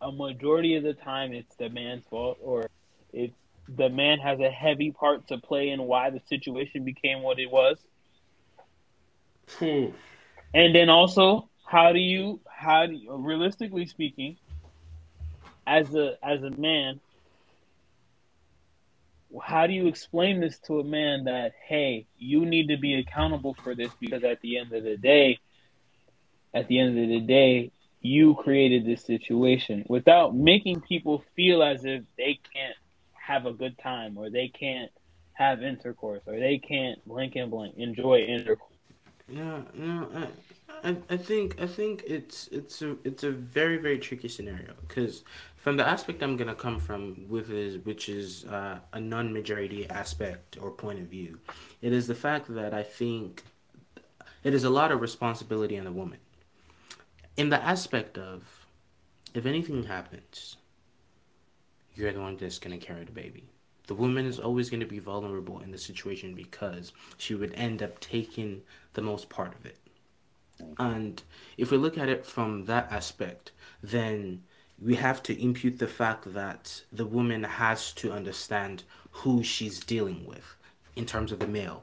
a majority of the time it's the man's fault, or it's the man has a heavy part to play in why the situation became what it was? Hmm. And then also, how do you how do you, realistically speaking, as a as a man, how do you explain this to a man that hey, you need to be accountable for this because at the end of the day, at the end of the day, you created this situation without making people feel as if they can't have a good time or they can't have intercourse or they can't blink and blink enjoy intercourse. Yeah, no, I, I, think I think it's it's a it's a very very tricky scenario because from the aspect I'm gonna come from with is which is uh, a non-majority aspect or point of view, it is the fact that I think it is a lot of responsibility on the woman. In the aspect of, if anything happens, you're the one that's gonna carry the baby. The woman is always going to be vulnerable in the situation because she would end up taking the most part of it. And if we look at it from that aspect, then we have to impute the fact that the woman has to understand who she's dealing with in terms of the male,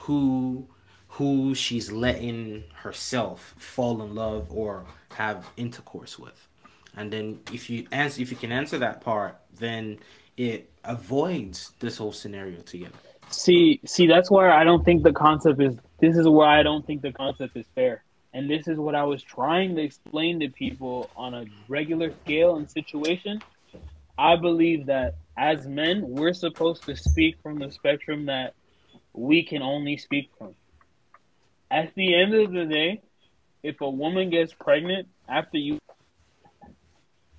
who who she's letting herself fall in love or have intercourse with. And then if you answer if you can answer that part, then it avoids this whole scenario together. See, see, that's where I don't think the concept is. This is where I don't think the concept is fair. and this is what I was trying to explain to people on a regular scale and situation. I believe that as men, we're supposed to speak from the spectrum that we can only speak from. At the end of the day, if a woman gets pregnant after you,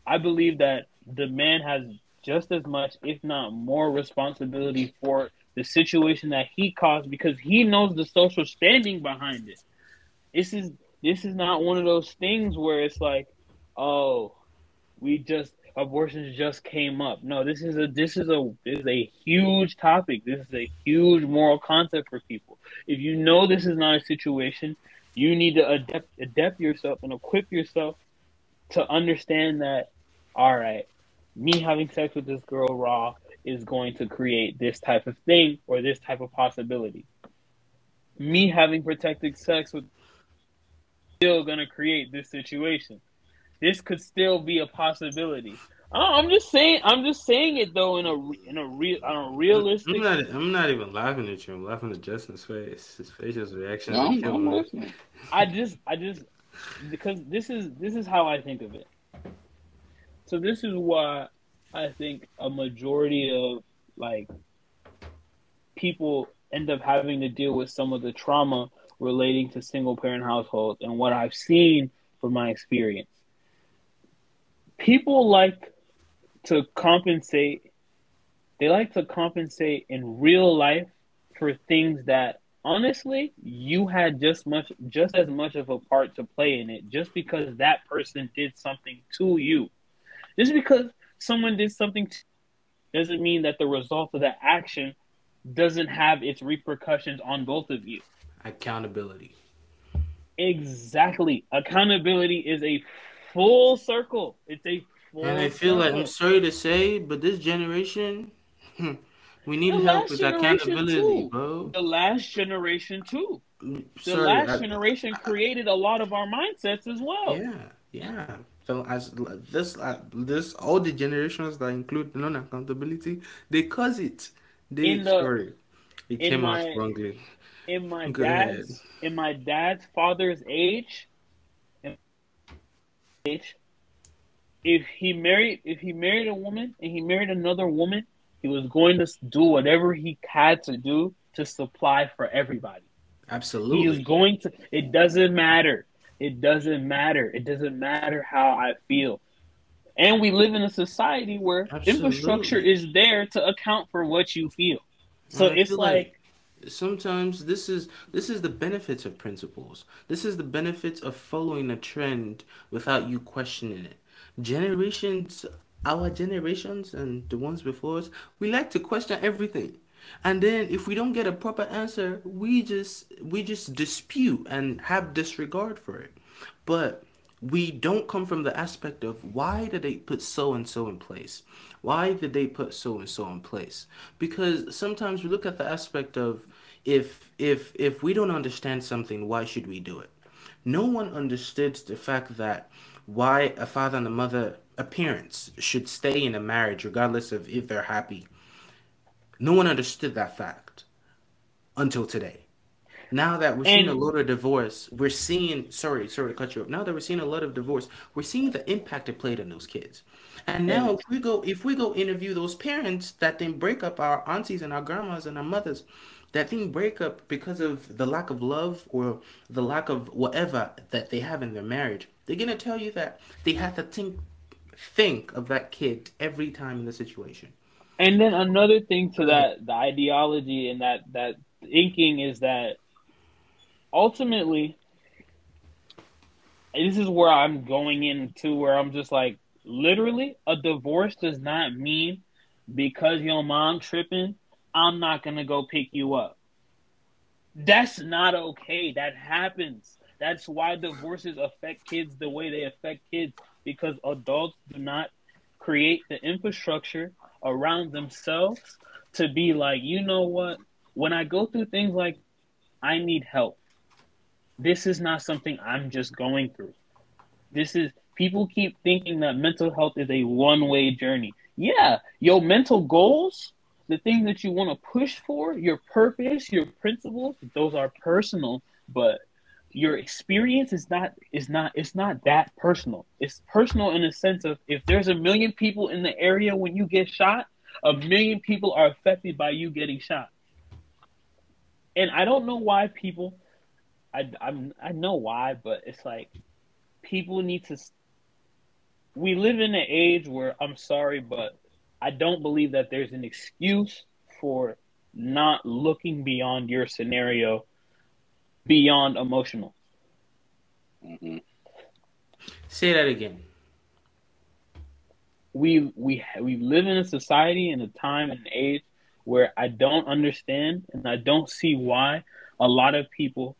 I believe that the man has just as much, if not more, responsibility for the situation that he caused because he knows the social standing behind it. This is this is not one of those things where it's like, oh, we just abortions just came up. No, this is a this is a this is a huge topic. This is a huge moral concept for people. If you know this is not a situation, you need to adapt adapt yourself and equip yourself to understand that all right, me having sex with this girl raw is going to create this type of thing or this type of possibility. Me having protected sex with still going to create this situation. This could still be a possibility. Oh, I'm just saying. I'm just saying it though in a in a real on a realistic. I'm not. I'm not even laughing at you. I'm laughing at Justin's face. His facial reaction. No, I'm, I'm listening. I just. I just because this is this is how I think of it. So this is why I think a majority of like people end up having to deal with some of the trauma relating to single parent households and what I've seen from my experience. People like to compensate they like to compensate in real life for things that honestly you had just much just as much of a part to play in it just because that person did something to you just because someone did something doesn't mean that the result of that action doesn't have its repercussions on both of you. Accountability. Exactly. Accountability is a full circle. It's a full And I feel circle. like I'm sorry to say, but this generation, we need help with accountability, too. bro. the last generation too. Mm, the Sorry, last I- generation created a lot of our mindsets as well. Yeah, yeah. So as this uh, this all the generations that include non accountability, they cause it. They In the- sorry, it in came my- out wrongly. In my Go dad's in my dad's father's age, age, if he married if he married a woman and he married another woman, he was going to do whatever he had to do to supply for everybody. Absolutely, he is going to. It doesn't matter. It doesn't matter. It doesn't matter how I feel. And we live in a society where Absolutely. infrastructure is there to account for what you feel. So I it's feel like, sometimes this is this is the benefits of principles. This is the benefits of following a trend without you questioning it. Generations, our generations and the ones before us, we like to question everything. And then if we don't get a proper answer, we just we just dispute and have disregard for it. But we don't come from the aspect of why did they put so and so in place? Why did they put so and so in place? Because sometimes we look at the aspect of if if if we don't understand something, why should we do it? No one understood the fact that why a father and a mother appearance should stay in a marriage regardless of if they're happy. No one understood that fact until today. Now that we're seeing a lot of divorce, we're seeing sorry, sorry to cut you off. Now that we're seeing a lot of divorce, we're seeing the impact it played on those kids. And now mm. if we go if we go interview those parents that didn't break up our aunties and our grandmas and our mothers that didn't break up because of the lack of love or the lack of whatever that they have in their marriage, they're gonna tell you that they have to think think of that kid every time in the situation. And then another thing to that, the ideology and that that thinking is that ultimately, this is where I'm going into where I'm just like, literally, a divorce does not mean because your mom tripping, I'm not gonna go pick you up. That's not okay. That happens. That's why divorces affect kids the way they affect kids because adults do not create the infrastructure around themselves to be like, you know what? When I go through things like I need help. This is not something I'm just going through. This is people keep thinking that mental health is a one-way journey. Yeah, your mental goals, the things that you want to push for, your purpose, your principles, those are personal, but your experience is not is not it's not that personal. It's personal in the sense of if there's a million people in the area when you get shot, a million people are affected by you getting shot. And I don't know why people I I'm I know why, but it's like people need to we live in an age where I'm sorry, but I don't believe that there's an excuse for not looking beyond your scenario beyond emotional. Mm-hmm. Say that again. We we we live in a society and a time and age where I don't understand and I don't see why a lot of people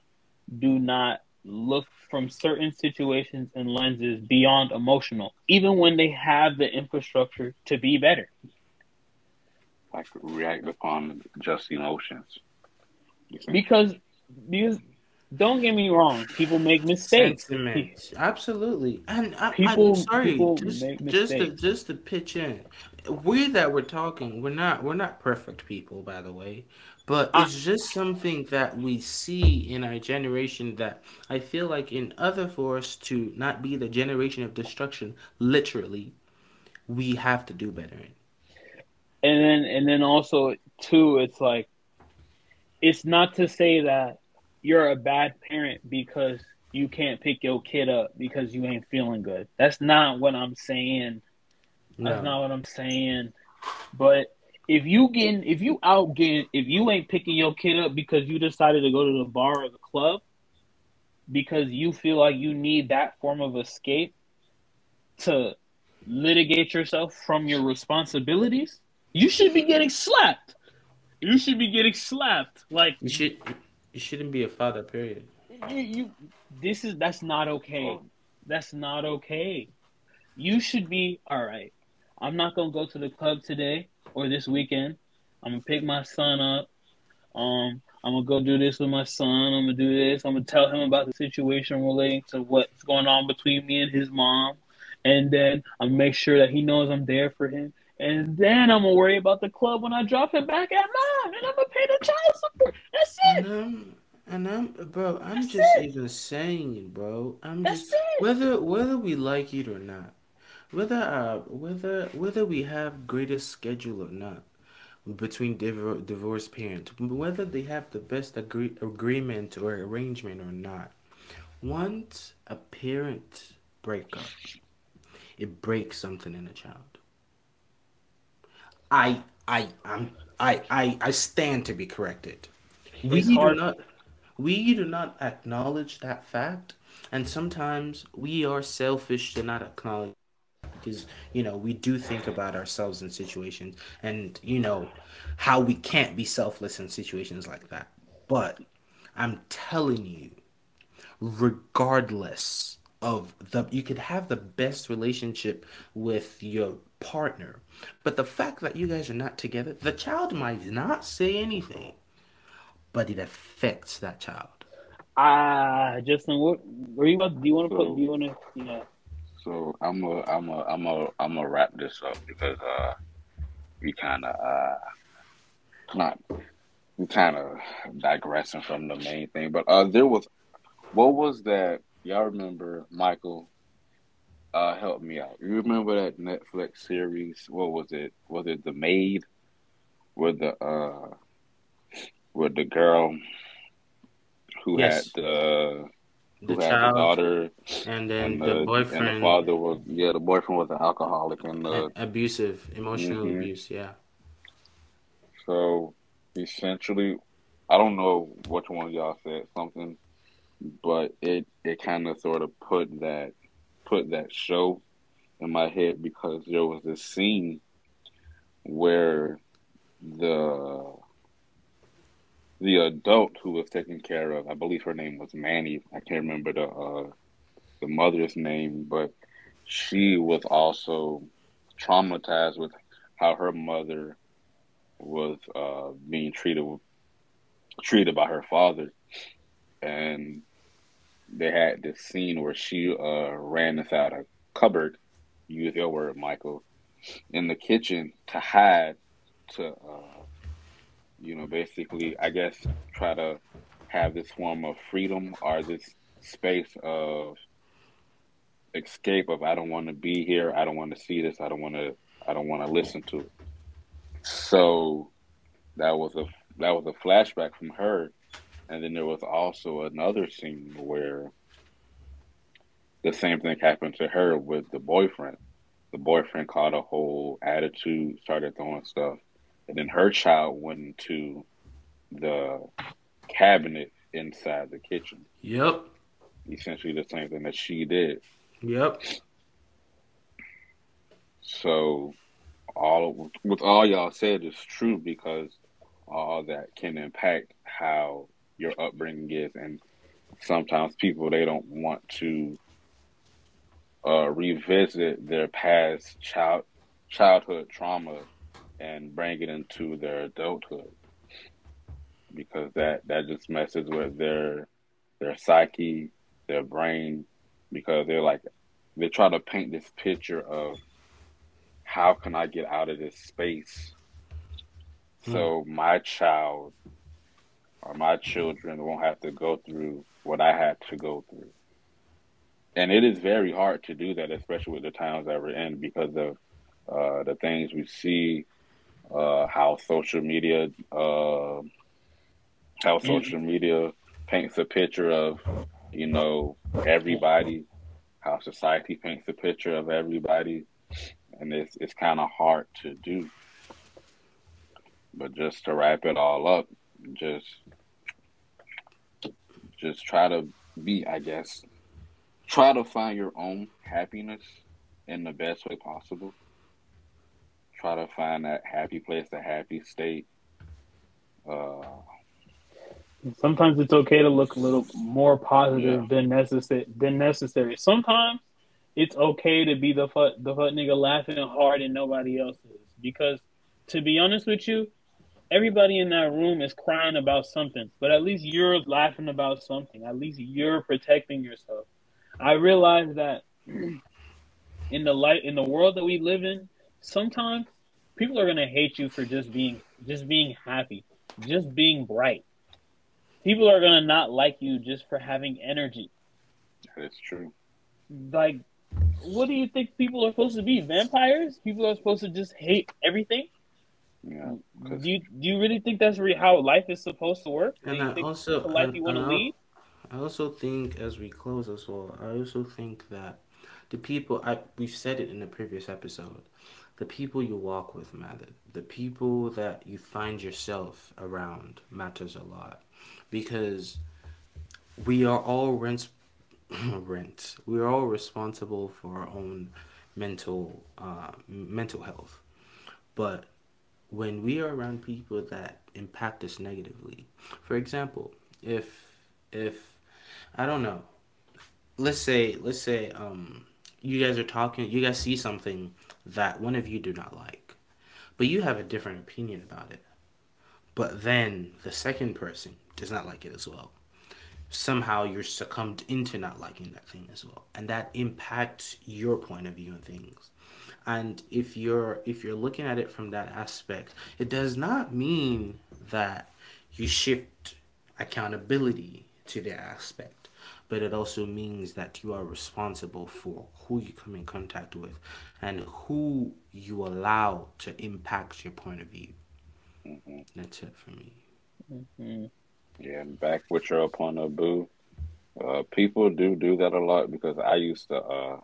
do not look from certain situations and lenses beyond emotional, even when they have the infrastructure to be better. Like react upon just emotions. Because because don't get me wrong, people make mistakes. Sentiments. Absolutely, and I, People- I'm sorry, people just just to just to pitch in, we that we're talking, we're not we're not perfect people, by the way, but it's just something that we see in our generation that I feel like in other for us to not be the generation of destruction, literally, we have to do better in. and then and then also too it's like it's not to say that you're a bad parent because you can't pick your kid up because you ain't feeling good that's not what i'm saying that's not what i'm saying but if you getting if you out getting if you ain't picking your kid up because you decided to go to the bar or the club because you feel like you need that form of escape to litigate yourself from your responsibilities you should be getting slapped. You should be getting slapped. Like You should you shouldn't be a father. Period. you, you this is that's not okay. That's not okay. You should be all right. I'm not gonna go to the club today or this weekend. I'm gonna pick my son up. Um, I'm gonna go do this with my son. I'm gonna do this. I'm gonna tell him about the situation relating to what's going on between me and his mom, and then I'm gonna make sure that he knows I'm there for him. And then I'm gonna worry about the club when I drop him back at mom, and I'm gonna pay the child support. That's it. And I'm, and I'm, bro. I'm That's just it. even saying it, bro. I'm That's just it. whether whether we like it or not, whether uh whether whether we have greatest schedule or not between divor- divorced parents, whether they have the best agree- agreement or arrangement or not. Once a parent break up, it breaks something in a child. I I I'm I I I stand to be corrected. We It's do hard- not we do not acknowledge that fact, and sometimes we are selfish to not acknowledge because you know we do think about ourselves in situations and you know how we can't be selfless in situations like that. But I'm telling you, regardless of the you could have the best relationship with your partner but the fact that you guys are not together the child might not say anything but it affects that child Ah, Justin, what were you about? Do you want to put? Do you want to? Yeah. So I'm a I'm a I'm a I'm gonna wrap this up because uh we kind of uh not we kind of digressing from the main thing, but uh there was what was that y'all remember Michael? Uh, help me out. You remember that Netflix series? What was it? Was it The Maid? With the uh, with the girl who Yes. had the the who had the child daughter and then and the, the, and the boyfriend father was yeah the boyfriend was an alcoholic and the abusive emotional Mhm. abuse yeah so essentially I don't know which one of y'all said something but it it kind of sort of put that put that show in my head because there was this scene where the the adult who was taken care of I believe her name was Manny I can't remember the uh the mother's name but she was also traumatized with how her mother was uh, being treated treated by her father, and they had this scene where she uh, ran inside a cupboard, use your word, Michael, in the kitchen to hide, to uh, you know, basically, I guess, try to have this form of freedom or this space of escape of I don't want to be here, I don't want to see this, I don't want to I don't want to listen to it. So that was a that was a flashback from her, and then there was also another scene where the same thing happened to her with the boyfriend. The boyfriend caught a whole attitude, started throwing stuff, and then her child went into the cabinet inside the kitchen. Yep. Essentially the same thing that she did. Yep. So all with all y'all said is true because all that can impact how your upbringing is and sometimes people they don't want to uh, revisit their past child childhood trauma and bring it into their adulthood because that that just messes with their their psyche, their brain, because they're like they try to paint this picture of how can I get out of this space so hmm. my child or my children won't have to go through what I had to go through. And it is very hard to do that, especially with the times that we're in, because of uh, the things we see, uh, how social media, uh, how mm-hmm. social media paints a picture of, you know, everybody, how society paints a picture of everybody, and it's it's kind of hard to do. But just to wrap it all up, just just try to be, I guess, try to find your own happiness in the best way possible. Try to find that happy place, that happy state. Uh, Sometimes it's okay to look a little more positive yeah. than necessary. Than necessary. Sometimes it's okay to be the fuck the fuck nigga laughing hard and nobody else is. Because to be honest with you, everybody in that room is crying about something, but at least you're laughing about something. At least you're protecting yourself. I realize that in the light in the world that we live in, sometimes people are gonna hate you for just being just being happy, just being bright. People are gonna not like you just for having energy. That's true. Like, what do you think people are supposed to be? Vampires? People are supposed to just hate everything? Yeah. Do you do you really think that's really how life is supposed to work? And I also the life you want to lead? I also think as we close as well, I also think that the people I we've said it in the previous episode, the people you walk with matter. The people that you find yourself around matters a lot because we are all rent rent. We are all responsible for our own mental uh, mental health, but when we are around people that impact us negatively. For example, if if I don't know, let's say let's say um you guys are talking, you guys see something that one of you do not like, but you have a different opinion about it. But then the second person does not like it as well. Somehow you're succumbed into not liking that thing as well, and that impacts your point of view on things and if you're if you're looking at it from that aspect it does not mean that you shift accountability to the aspect but it also means that you are responsible for who you come in contact with and who you allow to impact your point of view mm-hmm. that's it for me mm-hmm. yeah back with your point of view uh, people do do that a lot because i used to uh,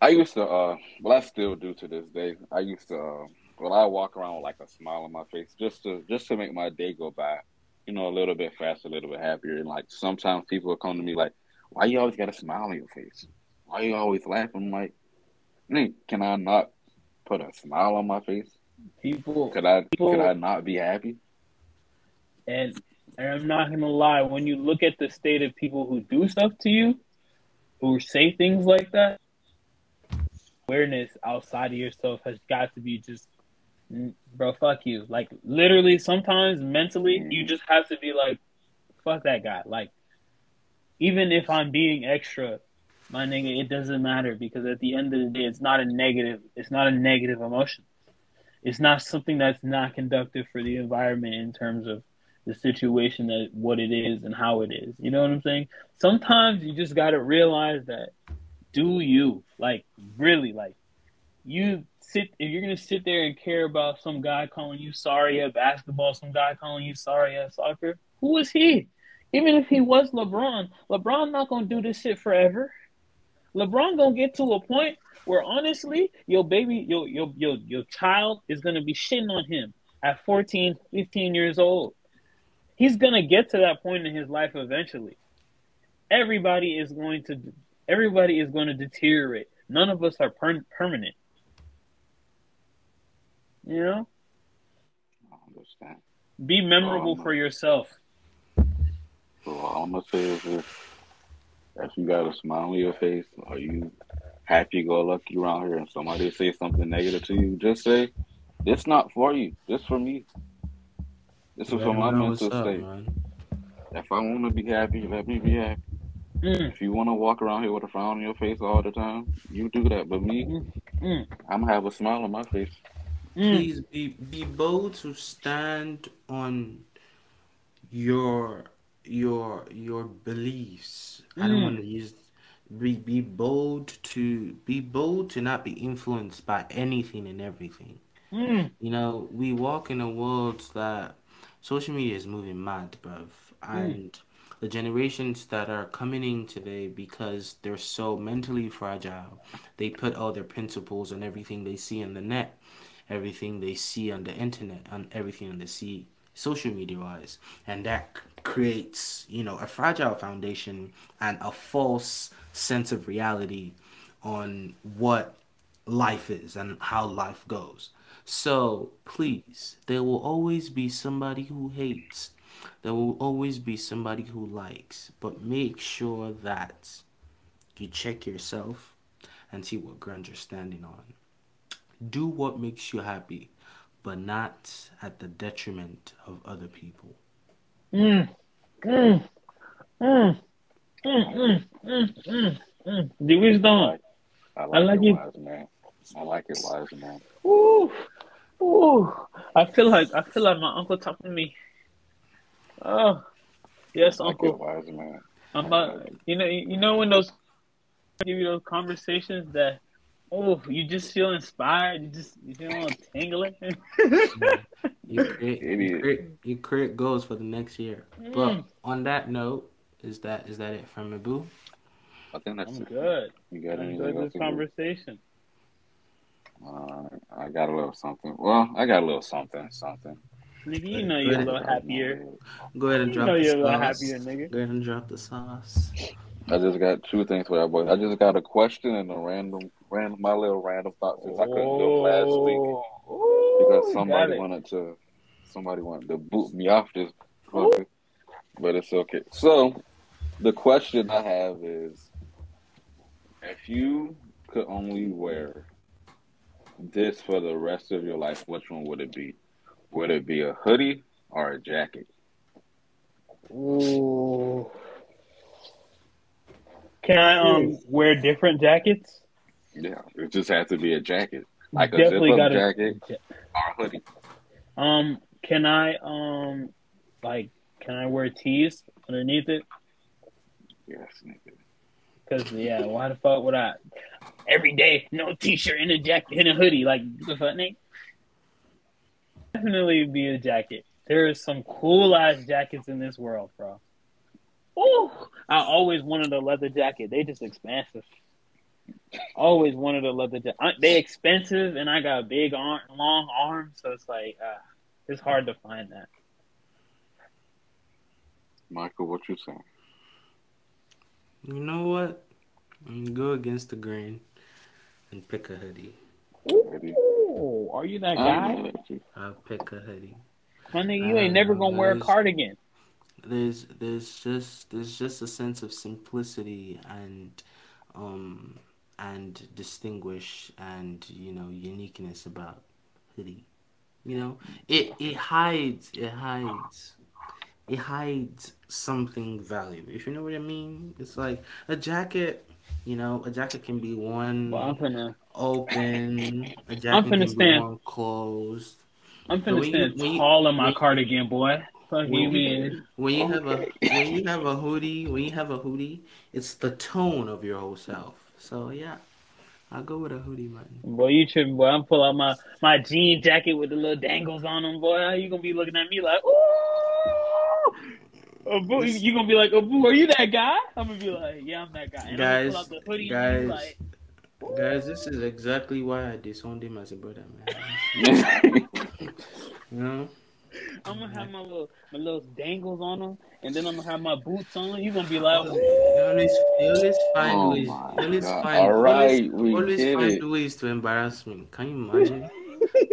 I used to, uh, well, I still do to this day. I used to, uh, well, I walk around with like a smile on my face just to just to make my day go by, you know, a little bit faster, a little bit happier. And like sometimes people will come to me like, "Why you always got a smile on your face? Why you always laughing?" I'm like, can I not put a smile on my face? People, could I people, could I not be happy? And, and I'm not gonna lie, when you look at the state of people who do stuff to you, who say things like that awareness outside of yourself has got to be just mm, bro fuck you like literally sometimes mentally mm-hmm. you just have to be like fuck that guy like even if i'm being extra my nigga it doesn't matter because at the end of the day it's not a negative it's not a negative emotion it's not something that's not conductive for the environment in terms of the situation that what it is and how it is. You know what I'm saying? Sometimes you just got to realize that do you like really like you sit if you're gonna sit there and care about some guy calling you sorry at basketball, some guy calling you sorry at soccer. Who is he? Even if he was LeBron, LeBron not gonna do this shit forever. LeBron gonna get to a point where honestly, your baby, your your your your child is gonna be shitting on him at 14, 15 years old. He's gonna get to that point in his life eventually. Everybody is going to everybody is going to deteriorate. None of us are per- permanent. You know? I understand. Be memorable Um, for yourself. So all I'm gonna say is this: if you got a smile on your face, are you happy go lucky around here, and somebody say something negative to you, just say, "It's not for you. It's for me. This is for my mental up, state. man. If I want to be happy, let me be happy. Mm, If you want to walk around here with a frown on your face all the time, you do that. But me, mm, I'm gonna have a smile on my face. mm. Please be be bold to stand on your your your beliefs. I don't Mm. want to use be be bold to be bold to not be influenced by anything and everything. Mm. You know, we walk in a world that social media is moving mad, bruv. And the generations that are coming in today because they're so mentally fragile, they put all their principles and everything they see in the net, everything they see on the internet, and everything they see social media wise. And that creates, you know, a fragile foundation and a false sense of reality on what life is and how life goes. So please, there will always be somebody who hates there will always be somebody who likes, but make sure that you check yourself and see what ground you're standing on. Do what makes you happy, but not at the detriment of other people. Mm. Mm. Mm. Mm, mm, mm, mm, mm. The wisdom. I like, I like it, wise man. I like it, wise man. Ooh, ooh. I feel like I feel like my uncle talking to me. Oh. Yes, I like uncle. wise man. I'm about you know you know when those give you those conversations that oh you just feel inspired you just you feel all tingling. You create, you Idiot. create, you create goals for the next year. Mm. But on that note, is that is that it from Abu? I think that's I'm it. good. You got I anything enjoyed this conversation. Uh, I got a little something. Well, I got a little something, something. Nigga, you know you're a little happier. Go ahead and You drop know the you're a little sauce. happier, nigga. Go ahead and drop the sauce. I just got two things for that boys. I just got a question and a random, random, my little random thought since I couldn't do it last oh, week Oh, because somebody wanted to, somebody wanted to boot me off this, fucker. but it's okay. So, the question I have is, if you could only wear this for the rest of your life, which one would it be? Would it be a hoodie or a jacket? Ooh. Can I um wear different jackets? Yeah, it just has to be a jacket, like a Definitely zip-up got jacket or a hoodie. Um, can I um like can I wear tees underneath it? Yes, nigga. Cause yeah, why the fuck would I? Every day, no t-shirt and a jacket and a hoodie. Like the fuck, Nick? Definitely be a jacket. There is some cool ass jackets in this world, bro. Ooh, I always wanted a leather jacket. They just expensive. Always wanted a leather jacket. They expensive, and I got big arm, long arms, so it's like uh, it's hard to find that. Michael, what you saying? You know what? I'm gonna go against the grain and pick a hoodie. Hoodie? Ooh, are you that guy? know that you- I'll pick a hoodie. Honey, you ain't never gonna wear a cardigan. There's there's just there's just a sense of simplicity and um and distinguish and you know uniqueness about hoodie. You know, it it hides it hides it hides something valuable. If you know what I mean, it's like a jacket. You know, a jacket can be worn Well, I'm finna, open. A jacket I'm can finna stand. closed. I'm But finna when stand when you- tall in my when- cardigan, boy. Fuck When you you, mean? when you have a when you have a hoodie, when you have a hoodie, it's the tone of your whole self. So yeah, I'll go with a hoodie, man. Boy, you tripping, boy. I'm pull out my, my jean jacket with the little dangles on them, boy. How you gonna be looking at me like, ooh? Oh, boo, you, you gonna be like, oh, boo, are you that guy? I'm gonna be like, yeah, I'm that guy. And Guys, I'm gonna pull out the hoodie guys, and be like, Guys, this is exactly why I disowned him as a brother, man. You know, I'm gonna have my little my little dangles on them, and then I'm gonna have my boots on. You're gonna be like, you always, you always find Oh ways. my always God. find. All right, always, we always get find it. ways to embarrass me. Can you imagine?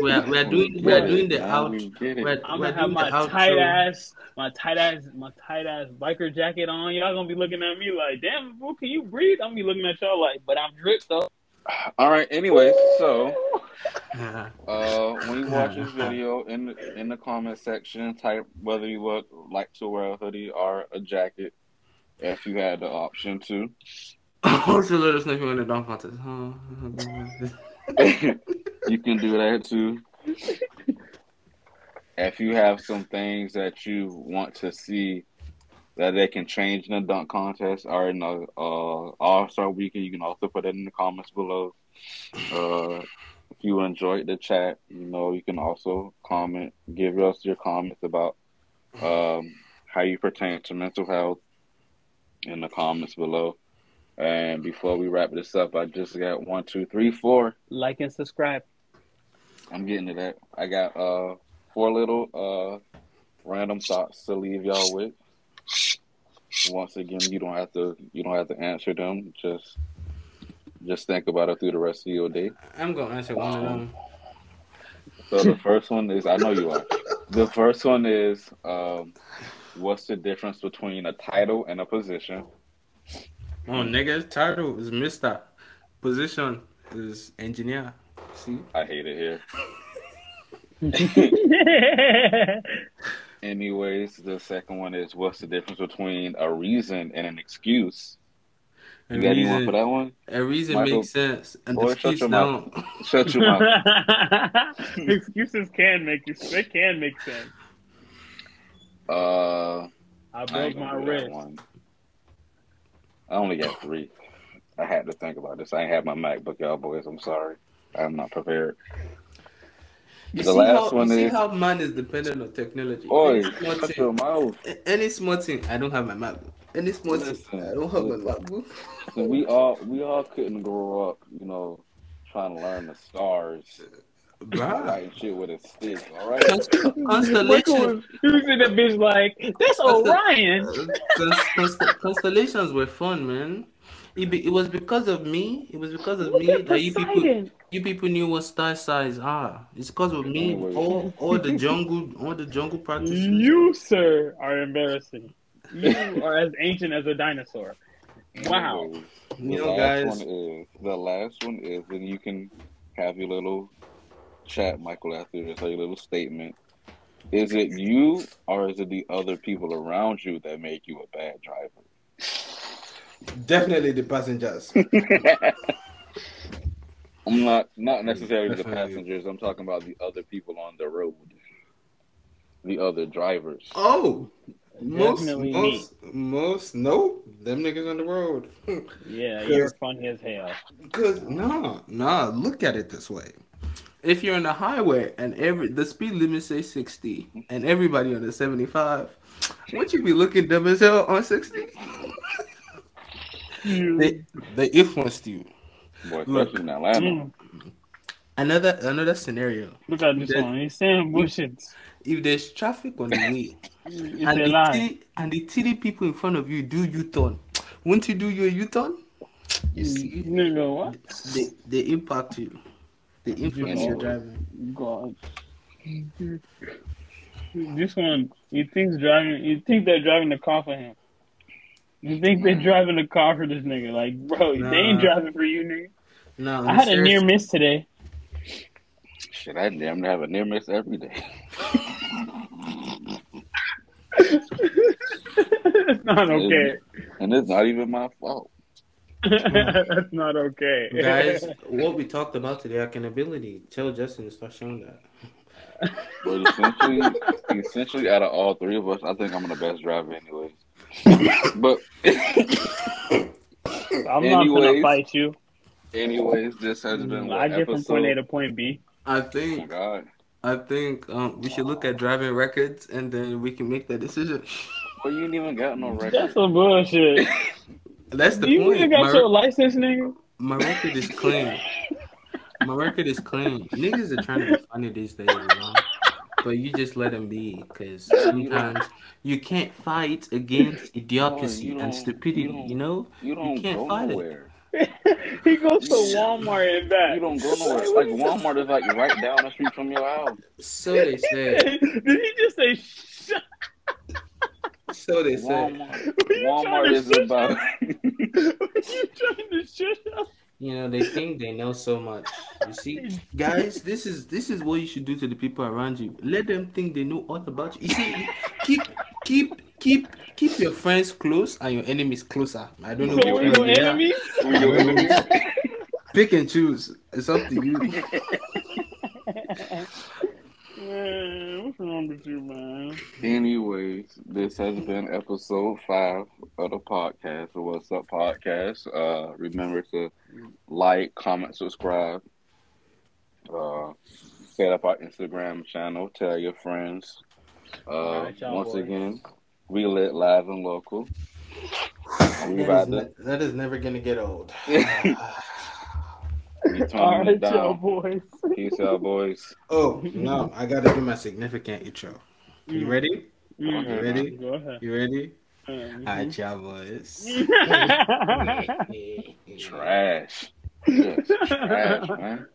we are we are doing we are doing the out. we get it. We're, I'm we're gonna have my the outro. tight ass, my tight ass, my tight ass biker jacket on. Y'all gonna be looking at me like, damn, boo, can you breathe? I'm gonna be looking at y'all like, but I'm dripped though. All right. Anyway, so uh, when you watch this video, in the, in the comment section, type whether you would like to wear a hoodie or a jacket, if you had the option to. us know if you want to dunk contest. Huh? you can do that too. If you have some things that you want to see that they can change in the dunk contest or in the uh, All Star Weekend, you can also put it in the comments below. Uh, if you enjoyed the chat, you know you can also comment, give us your comments about um, how you pertain to mental health in the comments below. And before we wrap this up, I just got one, two, three, four. Like and subscribe. I'm getting to that. I got uh four little uh random thoughts to leave y'all with. Once again, you don't have to you don't have to answer them. Just just think about it through the rest of your day. I'm gonna answer one of them. So the first one is I know you are. The first one is um what's the difference between a title and a position? Oh, nigga, title is Mister. Position is engineer. See? I hate it here. Anyways, the second one is what's the difference between a reason and an excuse? A You got anyone reason, for that one? a reason Michael? makes sense, and Boy, the shut excuse your mouth. don't. Shut your mouth. Excuses can make you. They can make sense. Uh, I I broke gonna my wrist. one. I only got three. I had to think about this. I ain't have my MacBook, y'all boys. I'm sorry. I'm not prepared. You The see last how one you see how man is dependent on technology. Boy, Any small shut thing- your mouth. Any small thing, I don't have my MacBook. Any small thing, I don't have my listen. MacBook. So we all we all couldn't grow up, you know, trying to learn the stars, Bruh. writing shit with a stick. All right. Const- Michael Constellation, was, he in that bitch like, that's Orion. Const- const- constellations were fun, man. It, be, it was because of me. It was because of me that you people, Poseidon. You people knew what star signs are. It's because of me. All, all the jungle, all the jungle practices. You, sir, are embarrassing. You are as ancient as a dinosaur. Wow. Anyways, You the know, last guys. one is the last one is, and you can have your little chat, Michael, after this, or your little statement. Is it you or is it the other people around you that make you a bad driver? Definitely the passengers. I'm not not necessarily the passengers. I'm talking about the other people on the road, the other drivers. Oh, most, Definitely most, most, no, them niggas on the road. Yeah, you're funny as hell. Cause no, no, look at it this way. If you're on the highway and every the speed limit says 60 and everybody on the 75, wouldn't you be looking dumb as hell on 60? they they influenced you. Boy, Look. especially in Atlanta. Mm, Another another scenario. look at this one. He's saying bullshit. If there's traffic on the way and the, lie. titty, and the titty people in front of you do U-turn, won't you do your U-turn? You see, Nigga, what? they they impact you. They influence your Oh. driving. God. This one, he thinks driving. You think they're driving the car for him. You think they're driving the car for this nigga? Like, bro, they ain't driving for you, nigga. No, I had a near miss today. Shit, I damn have a near miss every day. That's not okay. And it's not even my fault. That's not okay. guys. what we talked about today, accountability. Tell Justin to start showing that. But essentially, essentially, out of all three of us, I think I'm the best driver, anyways. but I'm not gonna Anyways. fight you. Anyways, this has been what I get from point A to point B. I Oh think god! I think um, we should look at driving records and then we can make that decision. Well, you ain't even got no record. That's some bullshit. That's the you point. even got My, your license, nigga. my record is clean. My record is clean. Niggas are trying to be funny these days, you know? but you just let them be because sometimes you can't fight against idiocy you and stupidity. you You, know, You don't can't go fight it. Nowhere. he goes to Walmart and back. You don't go nowhere. Like Walmart is like right down the street from your house. so they say. Did he just say? Shut So they say. Walmart, you Walmart trying to is shut about. up? Were you trying to shut up? You know, they think they know so much. You see, guys, this is this is what you should do to the people around you. Let them think they know all about you. You see, keep keep keep keep your friends close and your enemies closer. I don't know So which we're one your they are. enemies? Your enemies. Pick and choose. It's up to you. Man, what's wrong with you, man? Anyways, this has been episode five of the podcast, the What's Up podcast. Uh, remember to like, comment, subscribe. Uh, set up our Instagram channel. Tell your friends. Uh, Alright, y'all once boys. again, we lit live and local. We That about is, to. ne- that is never gonna get old. We turning All it y'all boys. Peace out, boys. oh no, I gotta do my significant intro. You ready? Mm, You ready? Go ahead. You ready? Mhm. Alright, y'all boys. Trash. Yes, trash, man.